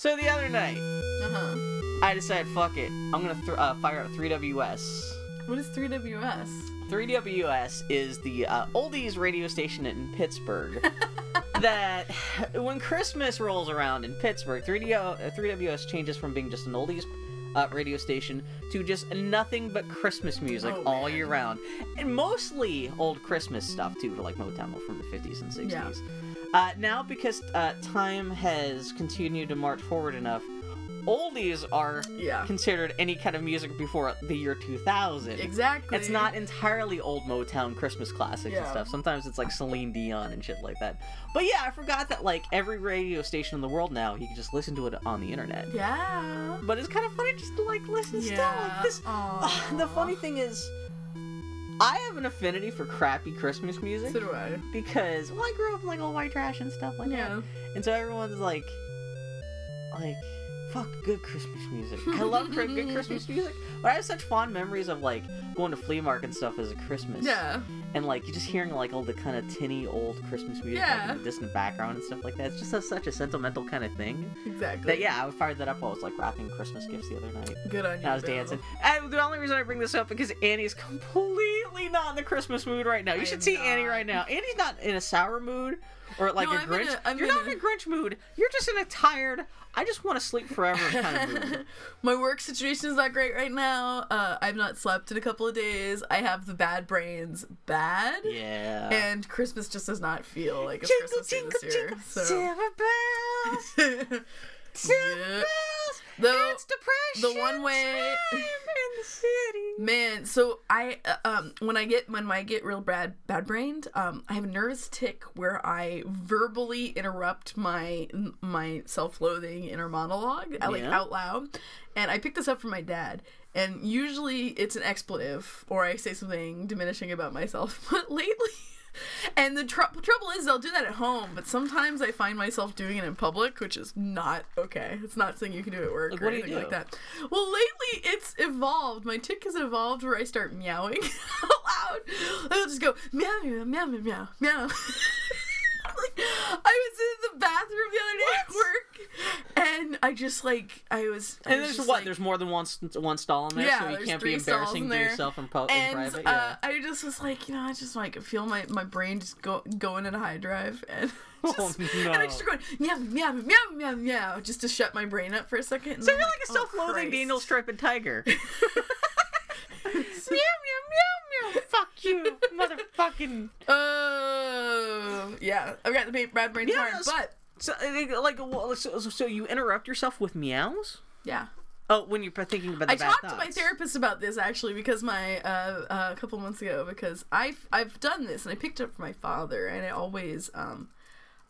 So the other night, Uh huh. I decided, fuck it, I'm gonna th- uh, fire up 3WS. What is 3WS? 3WS is the uh, oldies radio station in Pittsburgh. that when Christmas rolls around in Pittsburgh, 3D, uh, 3WS changes from being just an oldies uh, radio station to just nothing but Christmas music Oh, all man. year round, and mostly old Christmas stuff too, like Motown from the 50s and 60s. Yeah. Uh, now, because uh, time has continued to march forward enough, oldies are Yeah. considered any kind of music before the year 2000. Exactly. It's not entirely old Motown Christmas classics and stuff. Sometimes it's like Celine Dion and shit like that. But yeah, I forgot that like every radio station in the world now, you can just listen to it on the internet. Yeah. But it's kind of funny just to like listen still like this. The funny thing is, I have an affinity for crappy Christmas music So do I. because well, I grew up like old white trash and stuff like Yeah. that, and so everyone's like, like. Fuck good Christmas music. I love good Christmas music, but I have such fond memories of like going to flea market and stuff as a Christmas. Yeah. and like you just hearing like all the kind of tinny old Christmas music like, in the distant background and stuff like that. It's just a, such a sentimental kind of thing. Exactly. That yeah, I fired that up while I was like wrapping Christmas gifts the other night. Good on you. I was Bill. dancing. And the only reason I bring this up because Annie's completely not in the Christmas mood right now. You I should see Annie right now. Annie's not in a sour mood or like No, a I'm Grinch. a- You're in not a- in a Grinch mood. You're just in a tired. I just want to sleep forever kind of mood. My work situation is not great right now. Uh, I've not slept in a couple of days. I have the bad brains bad. Yeah. And Christmas just does not feel like a jingle, Christmas jingle, this year. jingle, So. bells. Yeah. Though it's depression. the one way- in the city. Man, so I uh, um when I get when I get real bad bad brained, um I have a nervous tick where I verbally interrupt my my self-loathing inner monologue uh, like out loud. And I picked this up from my dad. And usually it's an expletive or I say something diminishing about myself. But lately and the tr- trouble is I'll do that at home, but sometimes I find myself doing it in public, which is not okay. It's not something you can do at work Like, or what do you anything like that. Well, lately it's evolved. My tick has evolved where I start meowing out loud. I'll just go meow meow meow meow meow meow. like I was in the bathroom the other day at work, and I just like I was. I And was there's what? like- there's more than one one stall in there, Yeah, so you can't be embarrassing to yourself in, in and private. uh, Yeah. I just was like, you know, I just like feel my my brain just go going in a high drive and. Oh, Just, no. And I just going meow meow meow meow meow just to shut my brain up for a second. and so you're like a "Oh, self-loathing Christ." Daniel Striped tiger. meow meow meow meow. Fuck you, motherfucking. Oh yeah, I've got the ba- bad brain Yeah, hard, but So uh, like, well, so, so you interrupt yourself with meows? yeah. Oh, when you're thinking about the I bad talked to my therapist about this actually because my uh, uh, a couple months ago because I've I've done this and I picked it up from my father and it always um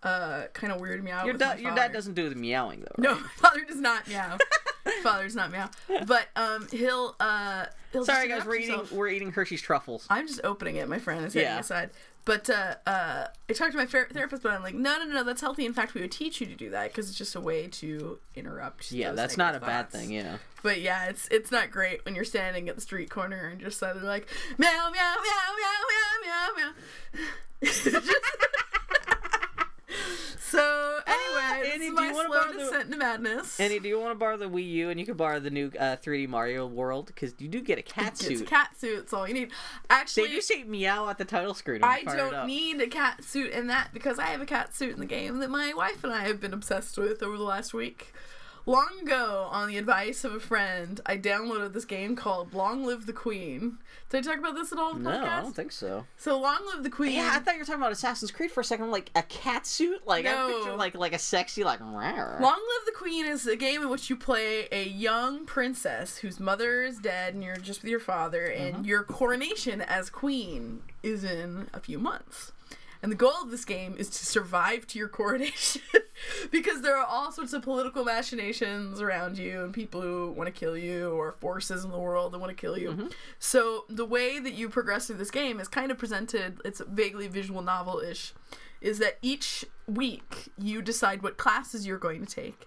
uh kind of weirded me out. Your, with da- my your dad doesn't do the meowing though. No, right? my father does not meow. father does not meow. But um, he'll uh, he'll Sorry guys, we're eating we're eating Hershey's truffles. I'm just opening it. My friend is heading Yeah. aside. But uh, uh, I talked to my therapist, but I'm like, no, no, no, that's healthy. In fact, we would teach you to do that because it's just a way to interrupt. Yeah, that's not a negative bad thing. Yeah. But yeah, it's it's not great when you're standing at the street corner and just suddenly like meow meow meow meow meow meow meow. so anyway, this Annie, do you wanna slow borrow the- descent into madness. Annie, do you want to borrow the Wii U and you can borrow the new uh, 3D Mario World because you do get a cat it's suit. a cat suit. It's all you need. Actually, They do say meow at the title screen. I you fire it don't need a cat suit in that because I have a cat suit in the game that my wife and I have been obsessed with over the last week. Long ago, on the advice of a friend, I downloaded this game called Long Live the Queen. Did I talk about this at all the No, podcast? I don't think so. So Long Live the Queen. Yeah, I thought you were talking about Assassin's Creed for a second. Like a cat suit. Like I picture like like a sexy like. rawr. Long Live the Queen is a game in which you play a young princess whose mother is dead and you're just with your father, and Mm-hmm. your coronation as queen is in a few months. And the goal of this game is to survive to your coronation because there are all sorts of political machinations around you and people who want to kill you or forces in the world that want to kill you. Mm-hmm. So the way that you progress through this game is kind of presented, it's vaguely visual novel ish, is that each week you decide what classes you're going to take.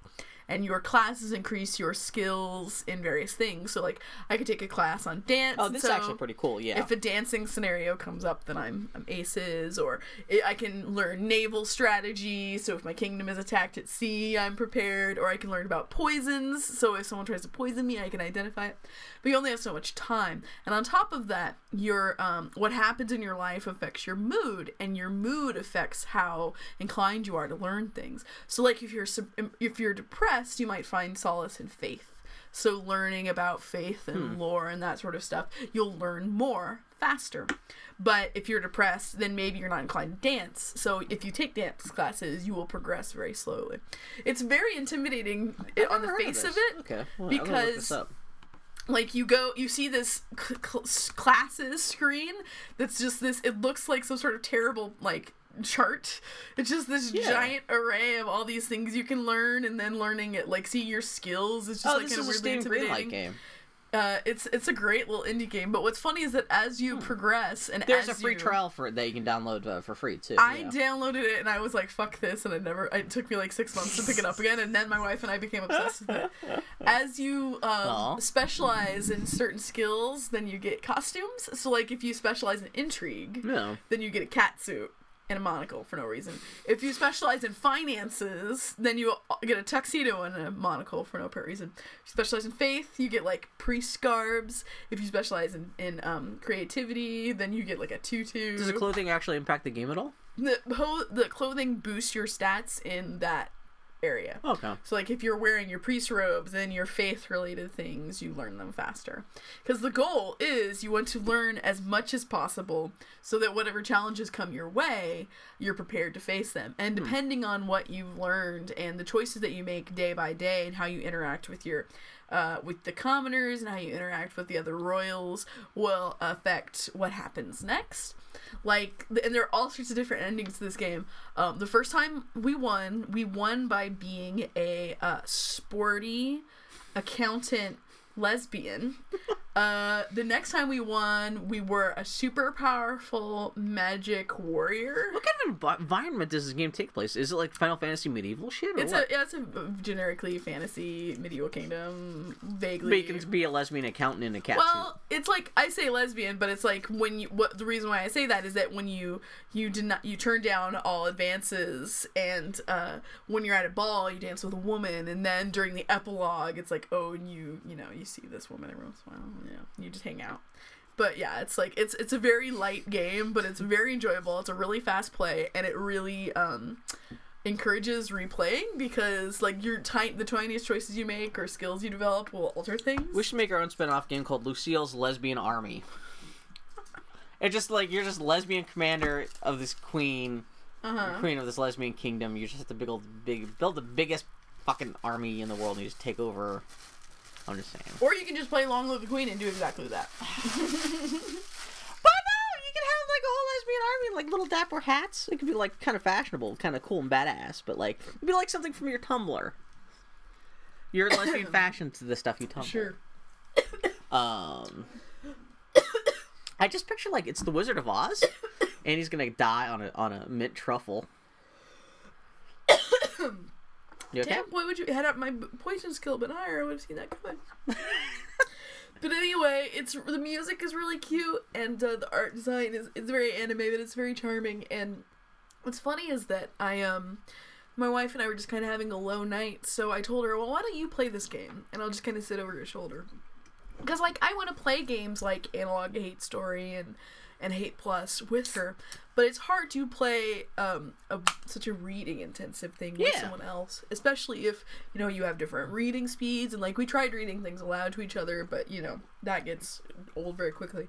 And your classes increase your skills in various things. So like I could take a class on dance. Oh, this so is actually pretty cool. Yeah. If a dancing scenario comes up, then I'm I'm aces, or i I can learn naval strategy. So if my kingdom is attacked at sea, I'm prepared. Or I can learn about poisons. So if someone tries to poison me, I can identify it. But you only have so much time. And on top of that, your um, what happens in your life affects your mood, and your mood affects how inclined you are to learn things. So like if you're if you're depressed, you might find solace in faith. So learning about faith and lore and that sort of stuff, you'll learn more faster. But if you're depressed, then maybe you're not inclined to dance. So if you take dance classes, you will progress very slowly. It's very intimidating on the face of this. it Okay. Well, I'm look this because up. Like you go you see this c- cl- classes screen that's just this it looks like some sort of terrible like chart it's just this Yeah. giant array of all these things you can learn and then learning it like see your skills it's just Oh, like this is a weirdly Greenlight intimidating game. Uh it's it's a great little indie game but what's funny is that as you progress and Hmm. There's as a free you- trial for it that you can download uh, for free too. I yeah. downloaded it and I was like, "Fuck this!" and it never. It took me like six months to pick it up again, and then my wife and I became obsessed with it. As you um, specialize in certain skills, then you get costumes. So, like, if you specialize in intrigue, No. then you get a cat suit and a monocle for no reason. If you specialize in finances, then you get a tuxedo and a monocle for no apparent reason. If you specialize in faith, you get like priest garbs. If you specialize in, in um, creativity, then you get like a tutu. Does the clothing actually impact the game at all? the the clothing boosts your stats in that area. Okay. So like if you're wearing your priest robes, then your faith related things you learn them faster. Because the goal is you want to learn as much as possible so that whatever challenges come your way, you're prepared to face them. And hmm. depending on what you've learned and the choices that you make day by day and how you interact with your uh, with the commoners and how you interact with the other royals will affect what happens next. Like, and there are all sorts of different endings to this game. Um, the first time we won, we won by being a uh, sporty accountant lesbian. Uh, the next time we won, we were a super powerful magic warrior. What kind of environment does this game take place? Is it like Final Fantasy medieval shit or It's what? a yeah, it's a generically fantasy medieval kingdom, vaguely. But you can be a lesbian accountant in a cat Well, it's like I say lesbian, but it's like when you what the reason why I say that is that when you you did not you turn down all advances and uh when you're at a ball you dance with a woman and then during the epilogue it's like oh and you you know you see this woman every once in a while you know you just hang out. But yeah, it's like it's it's a very light game, but it's very enjoyable. It's a really fast play and it really um encourages replaying because like your ti- the tiniest choices you make or skills you develop will alter things. We should make our own spin-off game called Lucille's Lesbian Army. It's just like you're just lesbian commander of this queen, uh-huh. queen of this lesbian kingdom. You just have to build big, build the biggest fucking army in the world, and you just take over. I'm just saying. Or you can just play Long Live the Queen and do exactly that. But no, you can have like a whole lesbian army, like little dapper hats. It could be like kind of fashionable, kind of cool and badass, but like it'd be like something from your Tumblr. Your lesbian fashion to the stuff you Tumblr. Sure. Um, I just picture like it's the Wizard of Oz, and he's gonna die on a on a mint truffle. You okay? Damn, boy, would you had up my poison skill a bit higher? I would have seen that coming. but anyway, it's the music is really cute and uh, the art design is it's very animated. It's very charming. And what's funny is that I um. My wife and I were just kind of having a low night, so I told her, "Well, why don't you play this game, and I'll just kind of sit over your shoulder." because like I want to play games like Analog Hate Story and and Hate Plus with her, but it's hard to play um a, such a reading intensive thing with Yeah. someone else, especially if you know you have different reading speeds and like we tried reading things aloud to each other, but you know that gets old very quickly.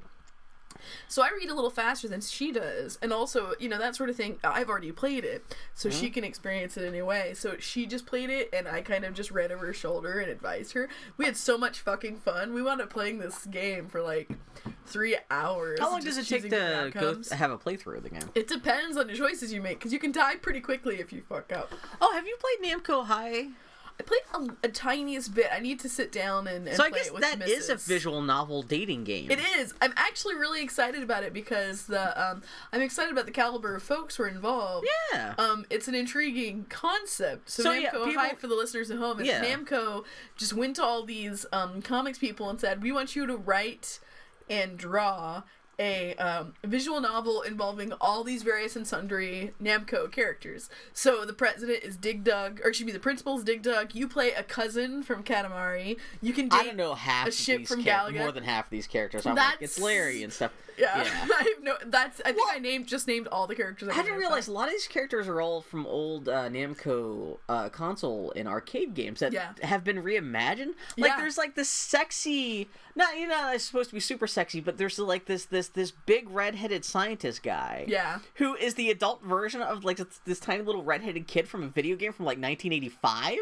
So I read a little faster than she does, and also you know that sort of thing. I've already played it, so she mm-hmm. can experience it in a way. So she just played it, and I kind of just read over her shoulder and advised her. We had so much fucking fun. We wound up playing this game for like three hours. How long does it take to go have a playthrough of the game? It depends on the choices you make, because you can die pretty quickly if you fuck up. Oh, have you played Namco High? I played a, a tiniest bit. I need to sit down and, and So I guess that is a visual novel dating game. It is. I'm actually really excited about it because the um, I'm excited about the caliber of folks who are involved. Yeah. Um, it's an intriguing concept. So, So, Namco, yeah, people- hi for the listeners at home. It's Yeah. Namco just went to all these um, comics people and said, "We want you to write and draw." A um, visual novel involving all these various and sundry Namco characters. So the president is Dig Dug, or excuse me, the principal is Dig Dug. You play a cousin from Katamari. You can date I don't know half a ship these from char- Galaga. more than half of these characters. I'm like, it's That's- Larry and stuff. Yeah, Yeah. I have no. That's. I think I named just named all the characters. I didn't realize a lot of these characters are all from old uh, Namco uh, console and arcade games that Yeah. have been reimagined. Like Yeah. there's like this sexy, not you know, it's supposed to be super sexy, but there's like this this this big redheaded scientist guy. Yeah. Who is the adult version of like this, this tiny little redheaded kid from a video game from like 1985?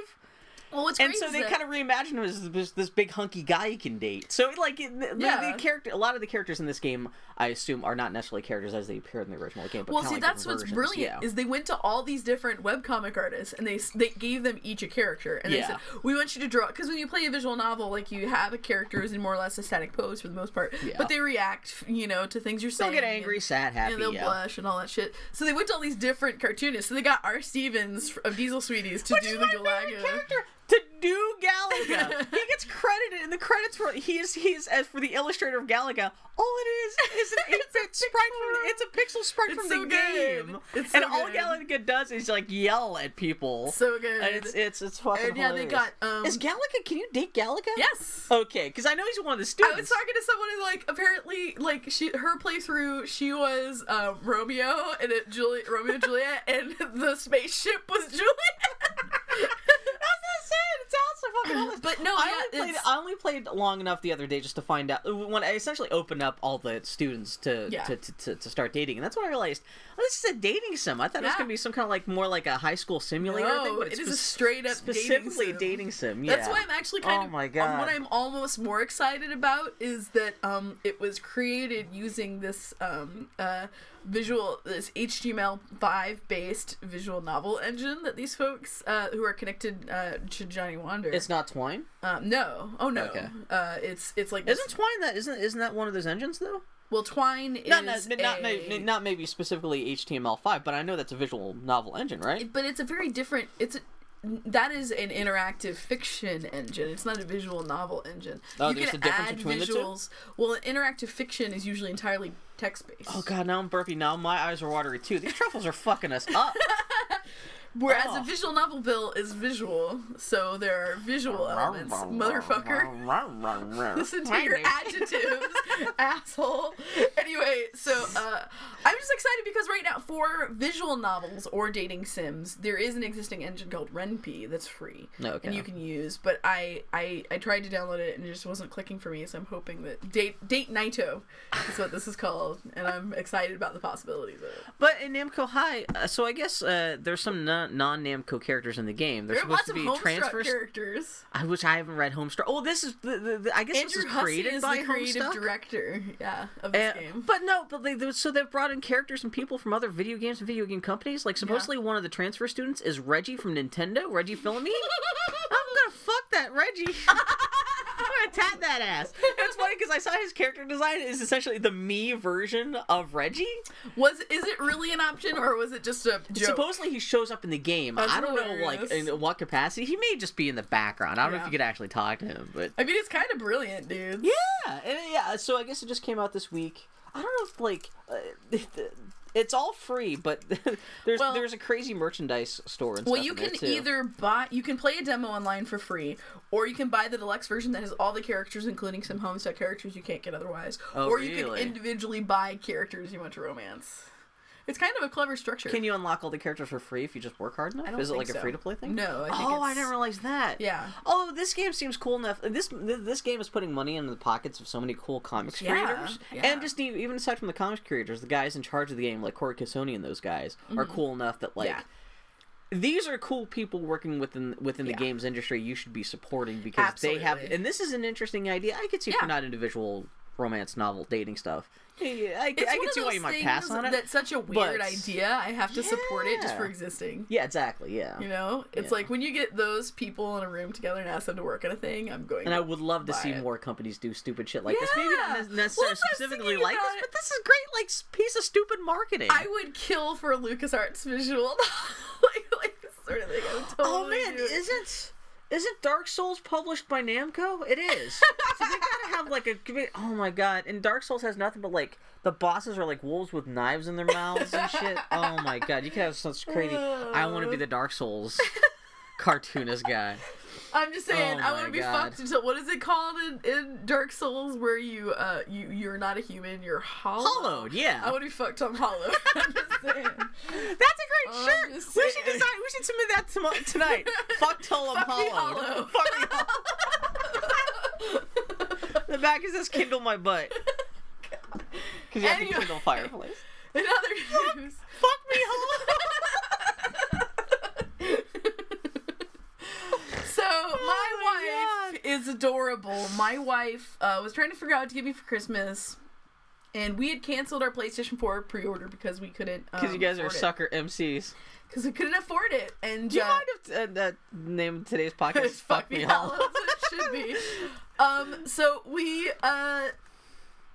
Well, what's and so they that- kind of reimagined him as this, this big hunky guy you can date. So like it, the, Yeah. the character, a lot of the characters in this game, I assume, are not necessarily characters as they appear in the original game. But Well, see, like that's what's versions. brilliant Yeah. is they went to all these different webcomic artists and they they gave them each a character and they said we want you to draw because when you play a visual novel, like you have a character who's in more or less a static pose for the most part, Yeah. but they react, you know, to things you're saying. They'll get angry, and, sad, happy. and they'll yeah. blush and all that shit. So they went to all these different cartoonists. So they got R. Stevens of Diesel Sweeties to Which do the Galaga. character to do Galaga. he gets credited in the credits for he's he's as for the illustrator of Galaga. All it is is an eight bit sprite from it's a pixel sprite It's from so the good. game, It's so and all good. Galaga does is like yell at people. So good. And it's it's it's fucking And yeah, they got, um, is Galaga? Can you date Galaga? yes. Okay, because I know he's one of the stupid. I was talking to someone who like apparently like she her playthrough she was um, Romeo and it Juliet Romeo and Juliet and the spaceship was Juliet. Saying it sounds so fucking hilarious. But no, I yeah, only played I only played long enough the other day just to find out when I essentially opened up all the students to Yeah. to, to, to, to start dating, and that's when I realized oh, this is a dating sim. I thought it was gonna be some kind of like more like a high school simulator thing, but it it's is a straight up dating specifically sim. dating sim. Yeah. That's why I'm actually kind Oh of my um, what I'm almost more excited about is that um it was created using this um uh visual this HTML5 based visual novel engine that these folks uh who are connected uh to Johnny Wander. It's not Twine. um no. Oh no. Okay. Uh it's it's like Isn't Twine that isn't isn't that one of those engines though? well Twine is Not not, not, a- not maybe specifically HTML5, but I know that's a visual novel engine, right? but it's a very different it's a that is an interactive fiction engine. It's not a visual novel engine. Oh, you there's can a difference add between the two? visuals. Well, interactive fiction is usually entirely text based. Oh god, now I'm burpy. Now my eyes are watery too. These truffles are fucking us up. Whereas Oh. a visual novel bill is visual, so there are visual elements. Motherfucker. Listen to your adjectives, asshole. Anyway, so uh, I'm just excited because right now, for visual novels or dating sims, there is an existing engine called Ren'Py that's free Okay. and you can use. But I, I I tried to download it and it just wasn't clicking for me. So I'm hoping that date date Naito is what this is called, and I'm excited about the possibilities of it. But in Namco High, uh, so I guess uh, there's some non Namco characters in the game. They're There are supposed lots to of be Homestuck transfers. characters. I wish I haven't read Homestar. Oh, this is the, the, the I guess Andrew this was created is by the creative Homestuck. director, yeah, of this Uh, game. but no, but they, they- so they've brought in characters and people from other video games and video game companies. Like supposedly one of the transfer students is Reggie from Nintendo, Reggie Fils-Aimé. I'm gonna fuck that Reggie. Tap that ass. It's funny because I saw his character design is essentially the me version of Reggie. Was is it really an option or was it just a joke? Supposedly he shows up in the game. That's I don't know like in what capacity. He may just be in the background. I don't know if you could actually talk to him, but I mean, it's kind of brilliant, dude. yeah, and, yeah. So I guess it just came out this week. I don't know if like uh, it's all free, but there's Well- there's a crazy merchandise store and Well, you can either buy, you can play a demo online for free, or you can buy the deluxe version that has all the characters, including some Homestuck characters you can't get otherwise. Oh, or you can individually buy characters you want to romance. It's kind of a clever structure. Can you unlock all the characters for free if you just work hard enough? I don't Is it like a free to play thing? No, I think oh, I didn't realize that. Yeah. Oh, this game seems cool enough. This this game is putting money into the pockets of so many cool comics Yeah, creators, yeah. and just even aside from the comics creators, the guys in charge of the game, like Corey Cassoni and those guys, are cool enough that like. Mm-hmm. Yeah. These are cool people working within within the Yeah. games industry. You should be supporting because they have, and this is an interesting idea. I could see Yeah. you're not individual romance novel dating stuff. Yeah, I, I It's can see why you might pass on it. That's such a weird but- idea. I have to support it just for existing. Yeah, exactly. Yeah. You know, it's Yeah. like when you get those people in a room together and ask them to work on a thing. I'm going. And I would love to see it. more companies do stupid shit like this. Maybe not Yeah. ne- Well, necessarily that's what I was specifically like this, it. but this is great, like piece of stupid marketing. I would kill for a LucasArts visual, like like this sort of thing. I would oh, totally oh man, isn't isn't Dark Souls published by Namco? It is. so they gotta have like a. Oh my god! And Dark Souls has nothing but like the bosses are like wolves with knives in their mouths and shit. Oh my god! You could have such crazy. I want to be the Dark Souls cartoonist guy. I'm just saying, Oh I want to be God. fucked until what is it called in, in Dark Souls where you uh you you're not a human, you're hollow. Hollowed, yeah. I want to be fucked on hollow. I'm just saying. That's a great shirt. We should design. We should submit that tomo- tonight. Fuck till I'm Fuck me hollowed. hollow. Fuck me hollow. the back is this Kindle my butt. Because you have Anyway. the Kindle fireplace. In other news. Fuck me hollow. My, my wife is adorable. My wife uh, was trying to figure out what to give me for Christmas, and we had canceled our PlayStation 4 pre-order because we couldn't. Because you guys are sucker MCs. Because we couldn't afford it, and Do you uh, mind if uh, that name of today's podcast fuck me what it should be. Um, so we uh,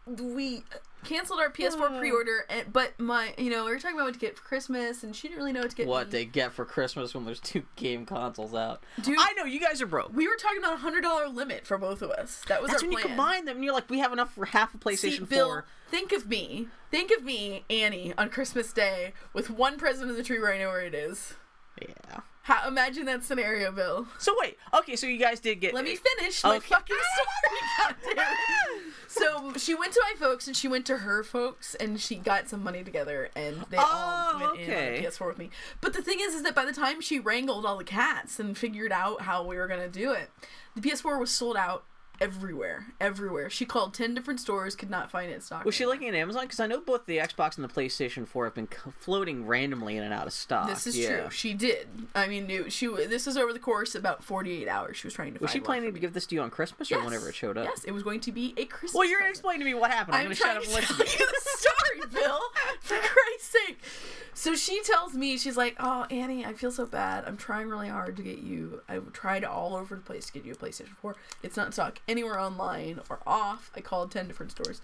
we canceled our PS4 uh. pre-order, and but my you know we were talking about what to get for Christmas, and she didn't really know what to get. What me. they get for Christmas when there's two game consoles out. Dude- I know you guys are broke. we were talking about a hundred dollar limit for both of us. That was That's our when plan. you combine them and you're like, we have enough for half a See, PlayStation Bill, 4. think of me. Think of me, Annie, on Christmas Day with one present in the tree where I know where it is. Yeah. How, imagine that scenario, Bill. So wait, okay, so you guys did get. Let me finish my Okay. fucking ah! story. so she went to my folks and she went to her folks and she got some money together and they all Oh, went in on okay. PS4 with me. But the thing is, is that by the time she wrangled all the cats and figured out how we were gonna do it, the PS4 was sold out everywhere, everywhere. She called ten different stores, could not find it in stock. Was she looking at Amazon? Because I know both the Xbox and the PlayStation 4 have been floating randomly in and out of stock. This is yeah. true. She did. I mean, knew she. This is over the course of about forty-eight hours. She was trying to. Was she planning to give this to you on Christmas or Yes. whenever it showed up? Yes, it was going to be a Christmas. Well, you're gonna explain to me what happened. I'm, I'm gonna shut trying up to and tell you the story, Bill. For Christ's sake. So she tells me, she's like, "Oh, Annie, I feel so bad. I'm trying really hard to get you. I tried all over the place to get you a PlayStation 4. It's not in stock anywhere online or off. I called ten different stores."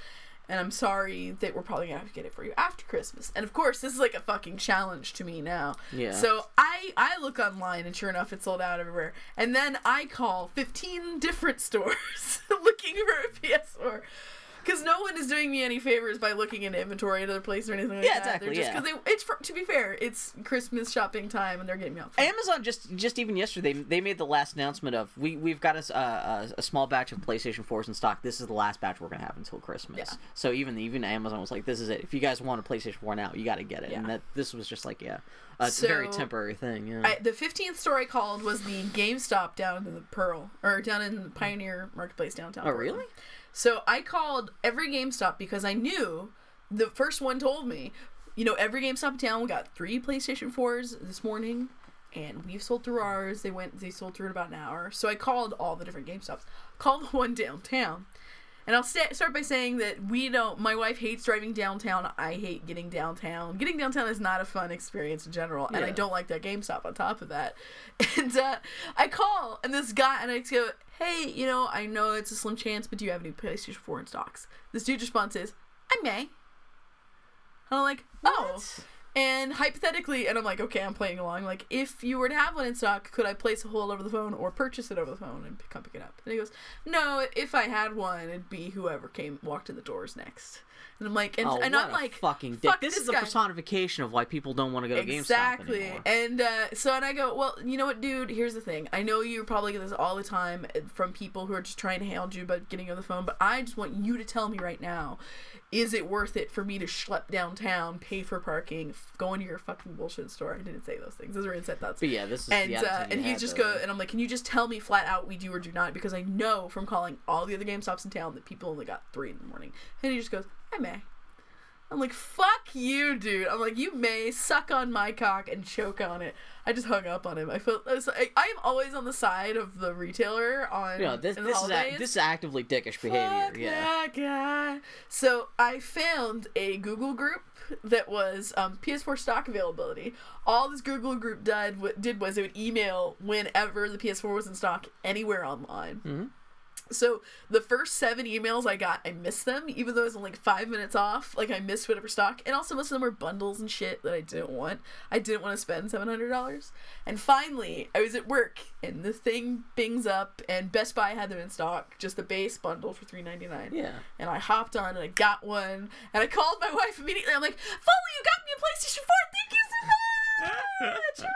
And I'm sorry that we're probably gonna have to get it for you after Christmas. And of course, this is like a fucking challenge to me now. Yeah. So I I look online and sure enough, it's sold out everywhere. And then I call 15 different stores looking for a PS4. Because no one is doing me any favors by looking in inventory at other place or anything like that. Yeah, that. exactly, They're just yeah. because it's for, to be fair, it's Christmas shopping time and they're getting me out. Amazon just just even yesterday they made the last announcement of we we've got a, s- uh, a, a small batch of PlayStation 4s in stock. This is the last batch we're gonna have until Christmas. Yeah. So even even Amazon was like, this is it. If you guys want a PlayStation 4 now, you got to get it. Yeah. And that this was just like yeah, a very temporary thing. Yeah. I, the 15th store I called was the GameStop down in the Pearl or down in the Pioneer Marketplace downtown. oh Portland. really? So I called every GameStop because I knew the first one told me, you know, every GameStop in town got three PlayStation 4s this morning and we've sold through ours. They went they sold through in about an hour. So I called all the different GameStops. Called the one downtown. And I'll sta start by saying that we don't. My wife hates driving downtown. I hate getting downtown. Getting downtown is not a fun experience in general, and I don't like that GameStop on top of that. And uh, I call, and this guy, and I go, "Hey, you know, I know it's a slim chance, but do you have any PlayStation 4 in stocks?" This dude's response is, "I may." And I'm like, "Oh." What? And hypothetically, and I'm like, okay, I'm playing along. Like, if you were to have one in stock, could I place a hold over the phone or purchase it over the phone and come pick it up? And he goes, no. If I had one, it'd be whoever came walked in the doors next. And I'm like, and, oh, and I'm a like, fucking dick. fuck This, this is guy. personification of why people don't want to go to GameStop exactly. anymore. And uh, so, and I go, well, you know what, dude? Here's the thing. I know you probably get this all the time uh, from people who are just trying to hound you about getting on the phone, but I just want you to tell me right now. Is it worth it for me to schlep downtown, pay for parking, f- go into your fucking bullshit store? I didn't say those things. Those are inside thoughts. But yeah, this is and uh, and he just though. go and I'm like, can you just tell me flat out we do or do not? Because I know from calling all the other GameStops in town that people only got three in the morning. And he just goes, I may. I'm like, fuck you, dude. I'm like, you may suck on my cock and choke on it. I just hung up on him. I felt I was like, I am always on the side of the retailer on. Know, this this is a, this is actively dickish behavior. Fuck yeah. that guy. So I found a Google group that was um, PS4 stock availability. All this Google group did, did was it would email whenever the PS4 was in stock anywhere online. Mhm. So the first seven emails I got, I missed them, even though it was only like five minutes off. Like I missed whatever stock, and also most of them were bundles and shit that I didn't want. I didn't want to spend seven hundred dollars. And finally, I was at work, and the thing bings up, and Best Buy had them in stock, just the base bundle for three ninety nine. Yeah. And I hopped on and I got one, and I called my wife immediately. I'm like, "Follow, you got me a PlayStation Four. Thank you so much."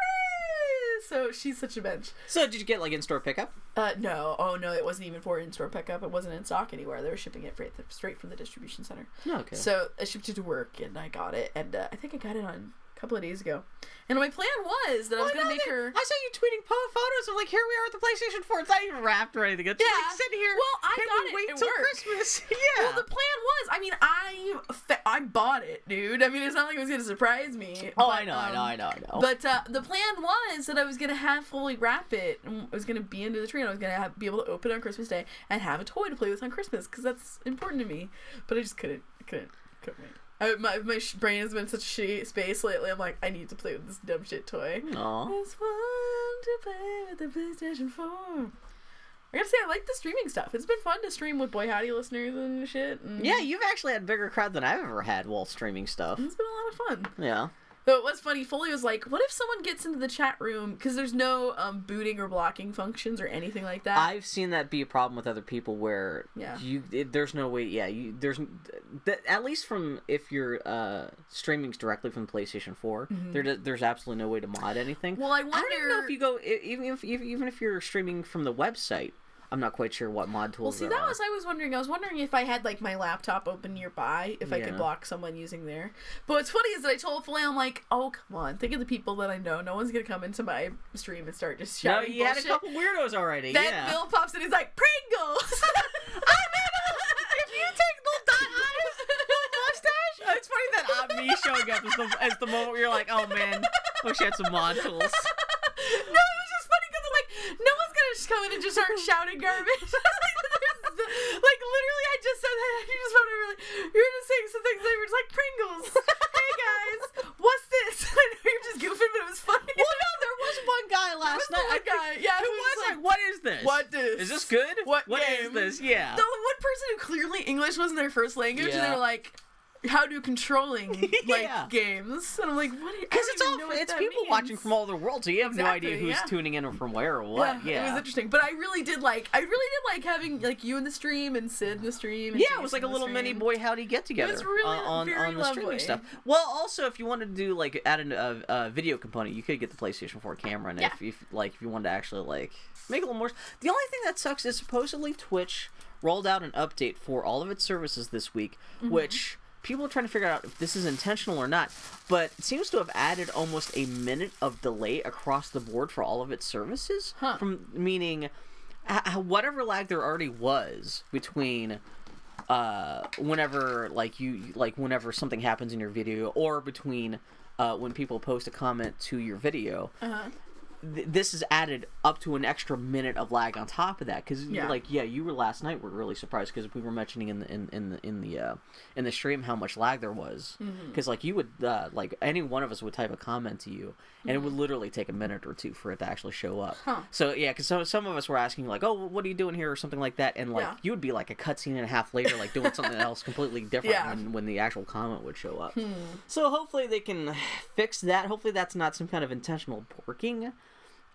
So she's such a bench. So did you get like in-store pickup? Uh, no, oh no, it wasn't even for in-store pickup. It wasn't in stock anywhere. They were shipping it straight, straight from the distribution center. No. Okay. So I shipped it to work, and I got it, and uh, I think I got it on a couple of days ago. And my plan was that I was gonna make her. I saw you tweeting photos of like here we are at the PlayStation 4. It's not even wrapped or anything. It's Yeah. like sitting here. Well, I Can got we it Wait at till work. Christmas. yeah. Well, the plan was. I mean, I I bought it, dude. I mean, it's not like it was gonna surprise me. oh, but, I know, I know, um, I know, I know. But uh, the plan was that I was gonna have fully wrap it, and I was gonna be under the tree, and I was gonna be able to open it on Christmas Day and have a toy to play with on Christmas, because that's important to me. But I just couldn't, couldn't, couldn't wait. I, my my brain has been in such a shitty space lately. I'm like, I need to play with this dumb shit toy. Aw. It's fun to play with the PlayStation 4. I gotta say, I like the streaming stuff. It's been fun to stream with Boy Howdy listeners and shit. And Yeah, you've actually had a bigger crowd than I've ever had while streaming stuff. It's been a lot of fun. Yeah. Though it was funny, Foley was like, what if someone gets into the chat room? Because there's no um, booting or blocking functions or anything like that. I've seen that be a problem with other people where Yeah. you it, there's no way yeah you there's that at least from if you're uh streaming directly from PlayStation 4 there there's absolutely no way to mod anything. Mm-hmm. Well, I I don't even know wonder- if you go even if even if you're streaming from the website. I'm not quite sure what mod well, see, that was I was wondering. I was wondering if I had like my laptop open nearby, if I could block someone using there. But what's funny is that I told Foley, I'm like, oh come on, think of the people that I know. No one's gonna come into my stream and start just no, shouting you had a couple weirdos already. Then yeah. Bill pops in, he's like, Pringles. if you take little dot eyes, little mustache, it's funny that uh, me showing up is the, is the moment where you're like, oh man, wish I had some mod tools. no, it was just funny because I'm like, no one's gonna just come in and just start shouting garbage. like literally, I just said that. You just went over like, you're just saying some things that were just like Pringles. hey guys, what's this? I know you're just goofing, but it was funny. Well, no, there was one guy last night. one guy, yeah, who was like, like, "What is this? What this? is this good? What What is game?" this? Yeah. The one person who clearly English wasn't their first language, and they were like, "How do controlling like Yeah. games?" And I'm like, "What?" Are Because it's all it's people watching from all over the world, so you have no idea who's yeah. tuning in or from where or what. Yeah, Yeah, it was interesting. But I really did like I really did like having like you in the stream and Sid in the stream. And Yeah, it was like a little mini stream. boy howdy get together. It was really on very on the streaming lovely. stuff. Well, also if you wanted to do like add an- a, a video component, you could get the PlayStation 4 camera, and if, if like if you wanted to actually like make a little more. The only thing that sucks is supposedly Twitch rolled out an update for all of its services this week, Mm-hmm. which. People are trying to figure out if this is intentional or not, but it seems to have added almost a minute of delay across the board for all of its services. Huh. From meaning, whatever lag there already was between uh whenever like you like whenever something happens in your video or between uh when people post a comment to your video Uh-huh. Th- this is added up to an extra minute of lag on top of that because Yeah. like yeah you were last night were really surprised because we were mentioning in the in, in the in the uh in the stream how much lag there was Mm-hmm. because like you would uh like any one of us would type a comment to you and it would literally take a minute or two for it to actually show up Mm-hmm. Huh. so yeah because some, some of us were asking like oh what are you doing here or something like that and like Yeah. you would be like a cutscene and a half later like doing something else completely different Yeah. when, when the actual comment would show up Hmm. so hopefully they can fix that. Hopefully that's not some kind of intentional porking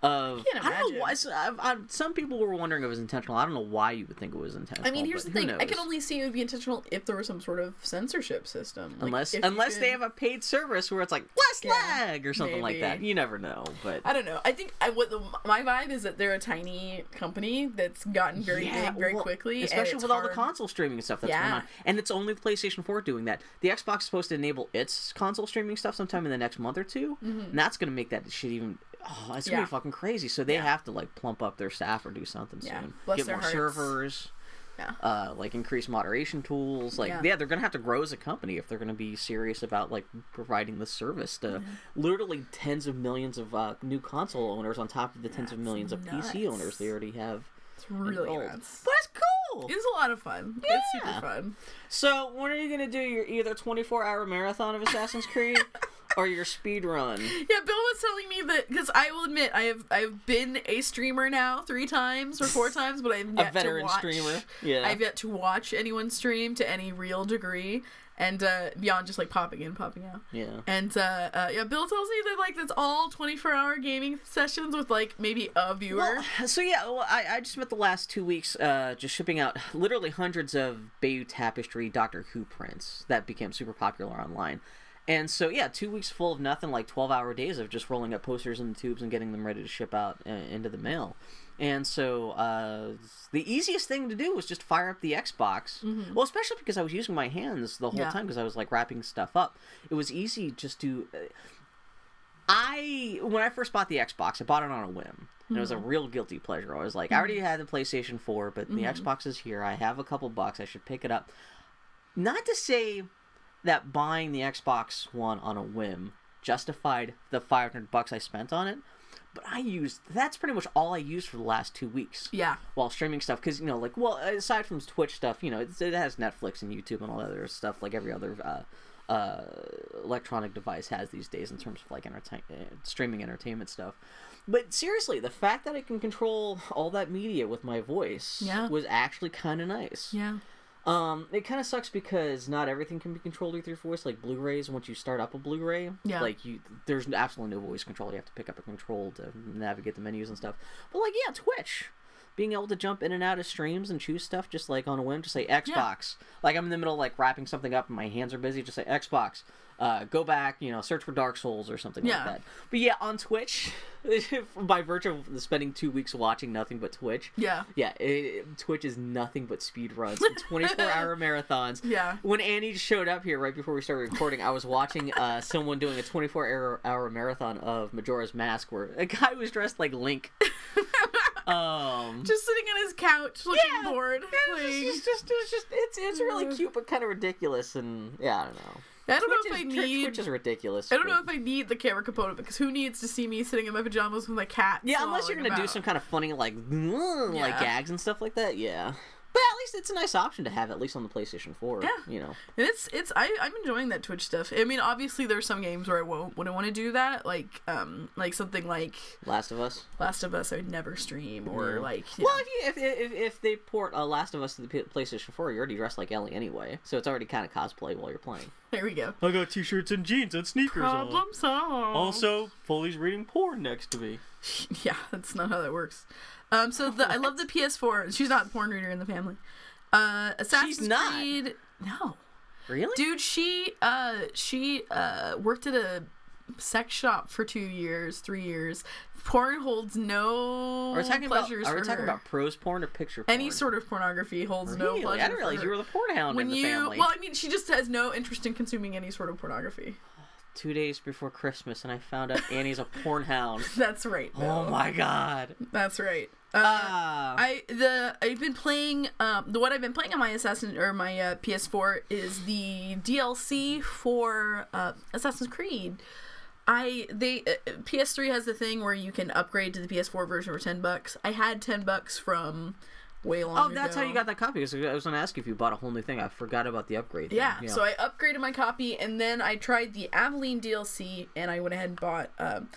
of. Can't I don't know why. so I've, I've, some people were wondering if it was intentional. I don't know why you would think it was intentional. I mean, here's the thing. I can only see it would be intentional if there was some sort of censorship system. Like, unless unless they have a paid service where it's like less Yeah, lag or something like that. You never know, but. I don't know. I think I what the, my vibe is that they're a tiny company that's gotten very Yeah, big very well, quickly, especially with all the console streaming and stuff that's going on, and it's only the PlayStation 4 doing that. The Xbox is supposed to enable its console streaming stuff sometime in the next month or 2 mm-hmm. and that's going to make that shit even. Oh, it's gonna Mm-hmm. Yeah. be fucking crazy. So they Yeah. have to like plump up their staff or do something Yeah, soon. bless Get their more hearts. servers. Yeah. uh, like increase moderation tools. Like, Yeah. yeah. they're gonna have to grow as a company if they're gonna be serious about like providing the service to literally tens of millions of uh, new console owners on top of the tens of That's millions of PC owners they already have. It's really nuts. But it's cool. It's a lot of fun. It's super fun. So when are you gonna do your either twenty four hour marathon of Assassin's Creed or your speed run? Yeah, Bill was telling me that because I will admit I have I've been a streamer now three times or four times, but I've yet A veteran to watch, streamer. Yeah. I've yet to watch anyone stream to any real degree, and uh, beyond just like popping in, popping out. yeah. And uh, uh, yeah, Bill tells me that like that's all twenty four hour gaming sessions with like maybe a viewer. Well, so yeah, well, I, I just spent the last two weeks uh, just shipping out literally hundreds of Bayeux Tapestry Doctor Who prints that became super popular online. And so yeah, two weeks full of nothing, like twelve hour days of just rolling up posters in the tubes and getting them ready to ship out uh, into the mail. And so uh, the easiest thing to do was just fire up the Xbox. Well, especially because I was using my hands the whole Yeah. time because I was like wrapping stuff up. It was easy just to. Uh, I when I first bought the Xbox, I bought it on a whim. And it was a real guilty pleasure. I was like, I already had the PlayStation 4, but the Xbox is here. I have a couple bucks. I should pick it up. Not to say that buying the Xbox One on a whim justified the 500 bucks I spent on it, but I used that's pretty much all I used for the last 2 weeks yeah, while streaming stuff because you know like well aside from Twitch stuff you know it's, it has Netflix and YouTube and all that other stuff like every other uh, uh, electronic device has these days in terms of like entertain uh, streaming entertainment stuff. But seriously, the fact that I can control all that media with my voice Yeah. was actually kind of nice. yeah, Um, it kind of sucks because not everything can be controlled with your voice. Like Blu-rays, once you start up a Blu-ray, Yeah. like you, there's absolutely no voice control. You have to pick up a control to navigate the menus and stuff. But like, yeah, Twitch, being able to jump in and out of streams and choose stuff just like on a whim, just say Xbox. Like I'm in the middle of like wrapping something up and my hands are busy, just say Xbox. Uh, go back, you know, search for Dark Souls or something Yeah. like that. But yeah, on Twitch, by virtue of spending two weeks watching nothing but Twitch, yeah, yeah, it, Twitch is nothing but speed runs, 24 hour marathons. Yeah. When Annie showed up here right before we started recording, I was watching uh, someone doing a 24 hour, hour marathon of Majora's Mask where a guy was dressed like Link. um, just sitting on his couch looking Yeah. bored. it's playing. just, it's just, it's just, it's, it's really cute but kind of ridiculous, and yeah, I don't know. I don't Twitch know if I need. Twitch is ridiculous. I don't know if I need the camera component because who needs to see me sitting in my pajamas with my cat? Yeah, unless you're gonna do some kind of funny like like Yeah. gags and stuff like that. Yeah, but at least it's a nice option to have at least on the PlayStation Four. Yeah. you know. And it's it's I I'm enjoying that Twitch stuff. I mean, obviously there's some games where I won't wouldn't want to do that, like um like something like Last of Us. Last of Us. I would never stream or Yeah. like Well, if, you, if, if if they port uh, Last of Us to the P- PlayStation 4, you're already dressed like Ellie anyway, so it's already kind of cosplay while you're playing. there we go. I got t-shirts and jeans and sneakers Problem on. solved. Also, Foley's reading porn next to me. yeah, that's not how that works. Um, so the I love the PS4. She's not a porn reader in the family. Uh, Assassin's not. Creed. No, Really? dude, she uh she uh worked at a sex shop for two years, three years. Porn holds no Are we talking about? pleasures Are we for talking her. about prose porn or picture porn? Any sort of pornography holds no pleasure. I didn't realize for you were the porn hound when in the you family. well, I mean, she just has no interest in consuming any sort of pornography. Two days before Christmas, and I found out Annie's a porn hound. That's right. Oh my god. That's right. Uh, Ah. I the I've been playing um the what I've been playing on my Assassin or my uh, PS4 is the DLC for uh, Assassin's Creed. I they uh, PS3 has the thing where you can upgrade to the PS4 version for ten bucks. I had ten bucks from way long Oh, ago. that's how you got that copy. I was going to ask you if you bought a whole new thing. I forgot about the upgrade. thing. Yeah, so I upgraded my copy and then I tried the Aveline DLC and I went ahead and bought um,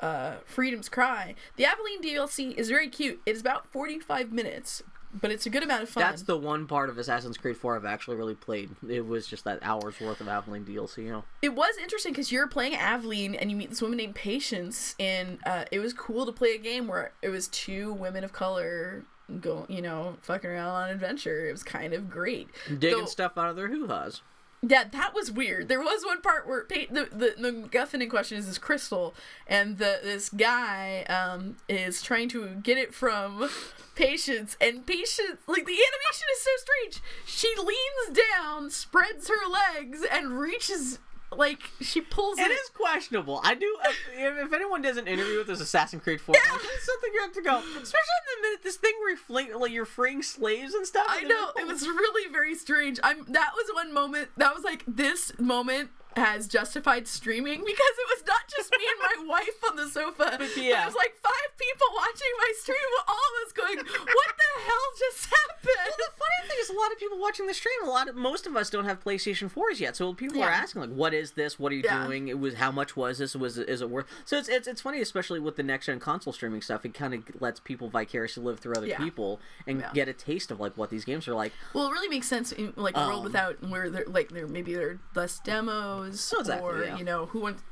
uh, Freedom's Cry. The Aveline DLC is very cute. It is about 45 minutes, but it's a good amount of fun. That's the one part of Assassin's Creed 4 I've actually really played. It was just that hour's worth of Aveline DLC, you know. It was interesting because you're playing Aveline and you meet this woman named Patience, and uh, it was cool to play a game where it was two women of color go, you know, fucking around on adventure. It was kind of great. Digging Though- stuff out of their hoo-has. Yeah, that was weird. There was one part where pa- the, the the MacGuffin in question is this crystal, and the this guy um is trying to get it from Patience, and Patience like the animation is so strange. She leans down, spreads her legs, and reaches like she pulls It it. is questionable. I do. If, if anyone does an interview with this Assassin's Creed 4, like, it's something you have to go. Especially in the minute this thing where you're fling, like you're freeing slaves and stuff. I and know then- it was oh. really very strange. I'm that was one moment that was like this moment has justified streaming because it was not just me and my wife on the sofa, but yeah. it was like five people watching my stream, all of us going, "What the hell just happened?" Well, the funny thing is, a lot of people watching the stream, a lot of most of us don't have PlayStation 4s yet. So people are asking like, "What is this? What are you Yeah. doing? It was how much was this? Was is it worth?" So it's, it's it's funny, especially with the next gen console streaming stuff. It kind of lets people vicariously live through other Yeah. people and Yeah. get a taste of like what these games are like. Well, it really makes sense in like a world Um, without where there like there maybe there are less demos Oh, exactly, or yeah. you know who wants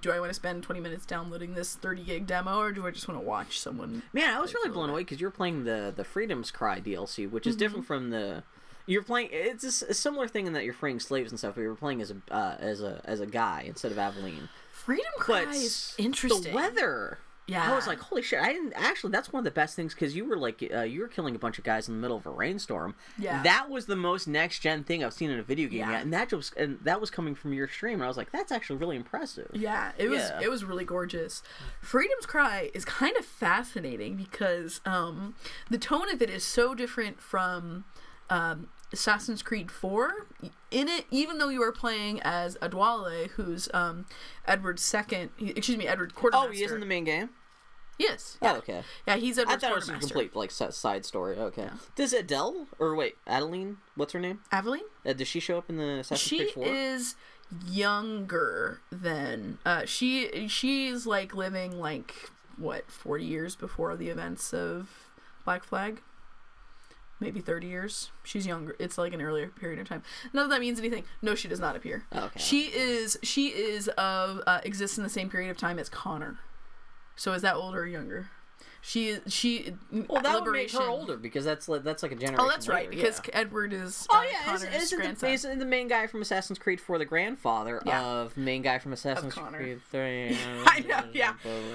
do I want to spend 20 minutes downloading this 30 gig demo or do I just want to watch someone Man, I was really blown away because you're playing the the Freedom's Cry DLC, which is Mm-hmm. different from the. You're playing. It's a, similar thing in that you're freeing slaves and stuff, but you're playing as a uh, as a as a guy instead of Aveline. Freedom Cry But is interesting. The weather. Yeah. I was like, holy shit! I didn't actually. That's one of the best things because you were like, uh, you were killing a bunch of guys in the middle of a rainstorm. Yeah. That was the most next gen thing I've seen in a video game Yeah. yet, and that was and that was coming from your stream, and I was like, that's actually really impressive. Yeah, it was Yeah. it was really gorgeous. Freedom's Cry is kind of fascinating because um, the tone of it is so different from um, Assassin's Creed 4. In it, even though you are playing as Adéwalé, who's um, Edward's second, excuse me, Edward Quartermaster. Oh, he is in the main game. Yes. Oh, Yeah. okay. Yeah, he's I Edward's thought it was a complete like side story. Okay. Does Adele or wait, Adeline? What's her name? Aveline? Uh, does she show up in the Assassin's she Creed 4? is younger than uh she she's like living like what 40 years before the events of black flag maybe 30 years she's younger it's like an earlier period of time none of that means anything no she does not appear Oh, okay. she is she is of uh, exists in the same period of time as connor so is that older or younger she is she well, that would make her older because that's like that's like a generation. oh that's right later, because yeah. edward is Oh uh, yeah, Connor's grandson. the, the main guy from Assassin's Creed 4 the grandfather Yeah. of main guy from Assassin's Creed 3? I know, yeah,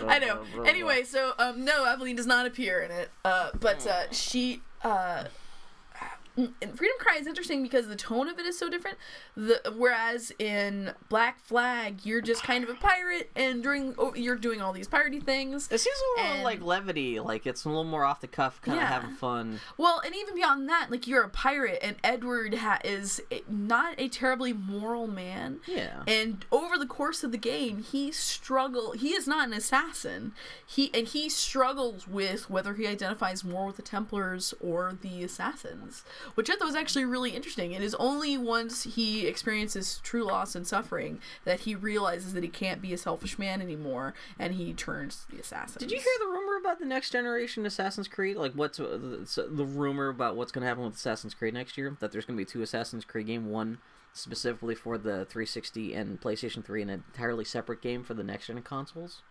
I know. Anyway, so um, no, Evelyn does not appear in it, uh, but uh, she. Uh, Freedom Cry is interesting because the tone of it is so different. The whereas in Black Flag, you're just kind of a pirate, and during oh, you're doing all these piratey things. It seems a little And- like levity, like it's a little more off the cuff, kind of having fun. Well, and even beyond that, like you're a pirate, and Edward ha- is not a terribly moral man. Yeah. And over the course of the game, he struggle. He is not an assassin. He and he struggles with whether he identifies more with the Templars or the assassins, which I thought was actually really interesting. It is only once he experiences true loss and suffering that he realizes that he can't be a selfish man anymore, and he turns to the assassin. Did you hear the rumor about the next generation Assassin's Creed? Like, what's uh, the, the rumor about what's going to happen with Assassin's Creed next year? That there's going to be two Assassin's Creed game, one specifically for the 360 and PlayStation 3, and an entirely separate game for the next gen consoles.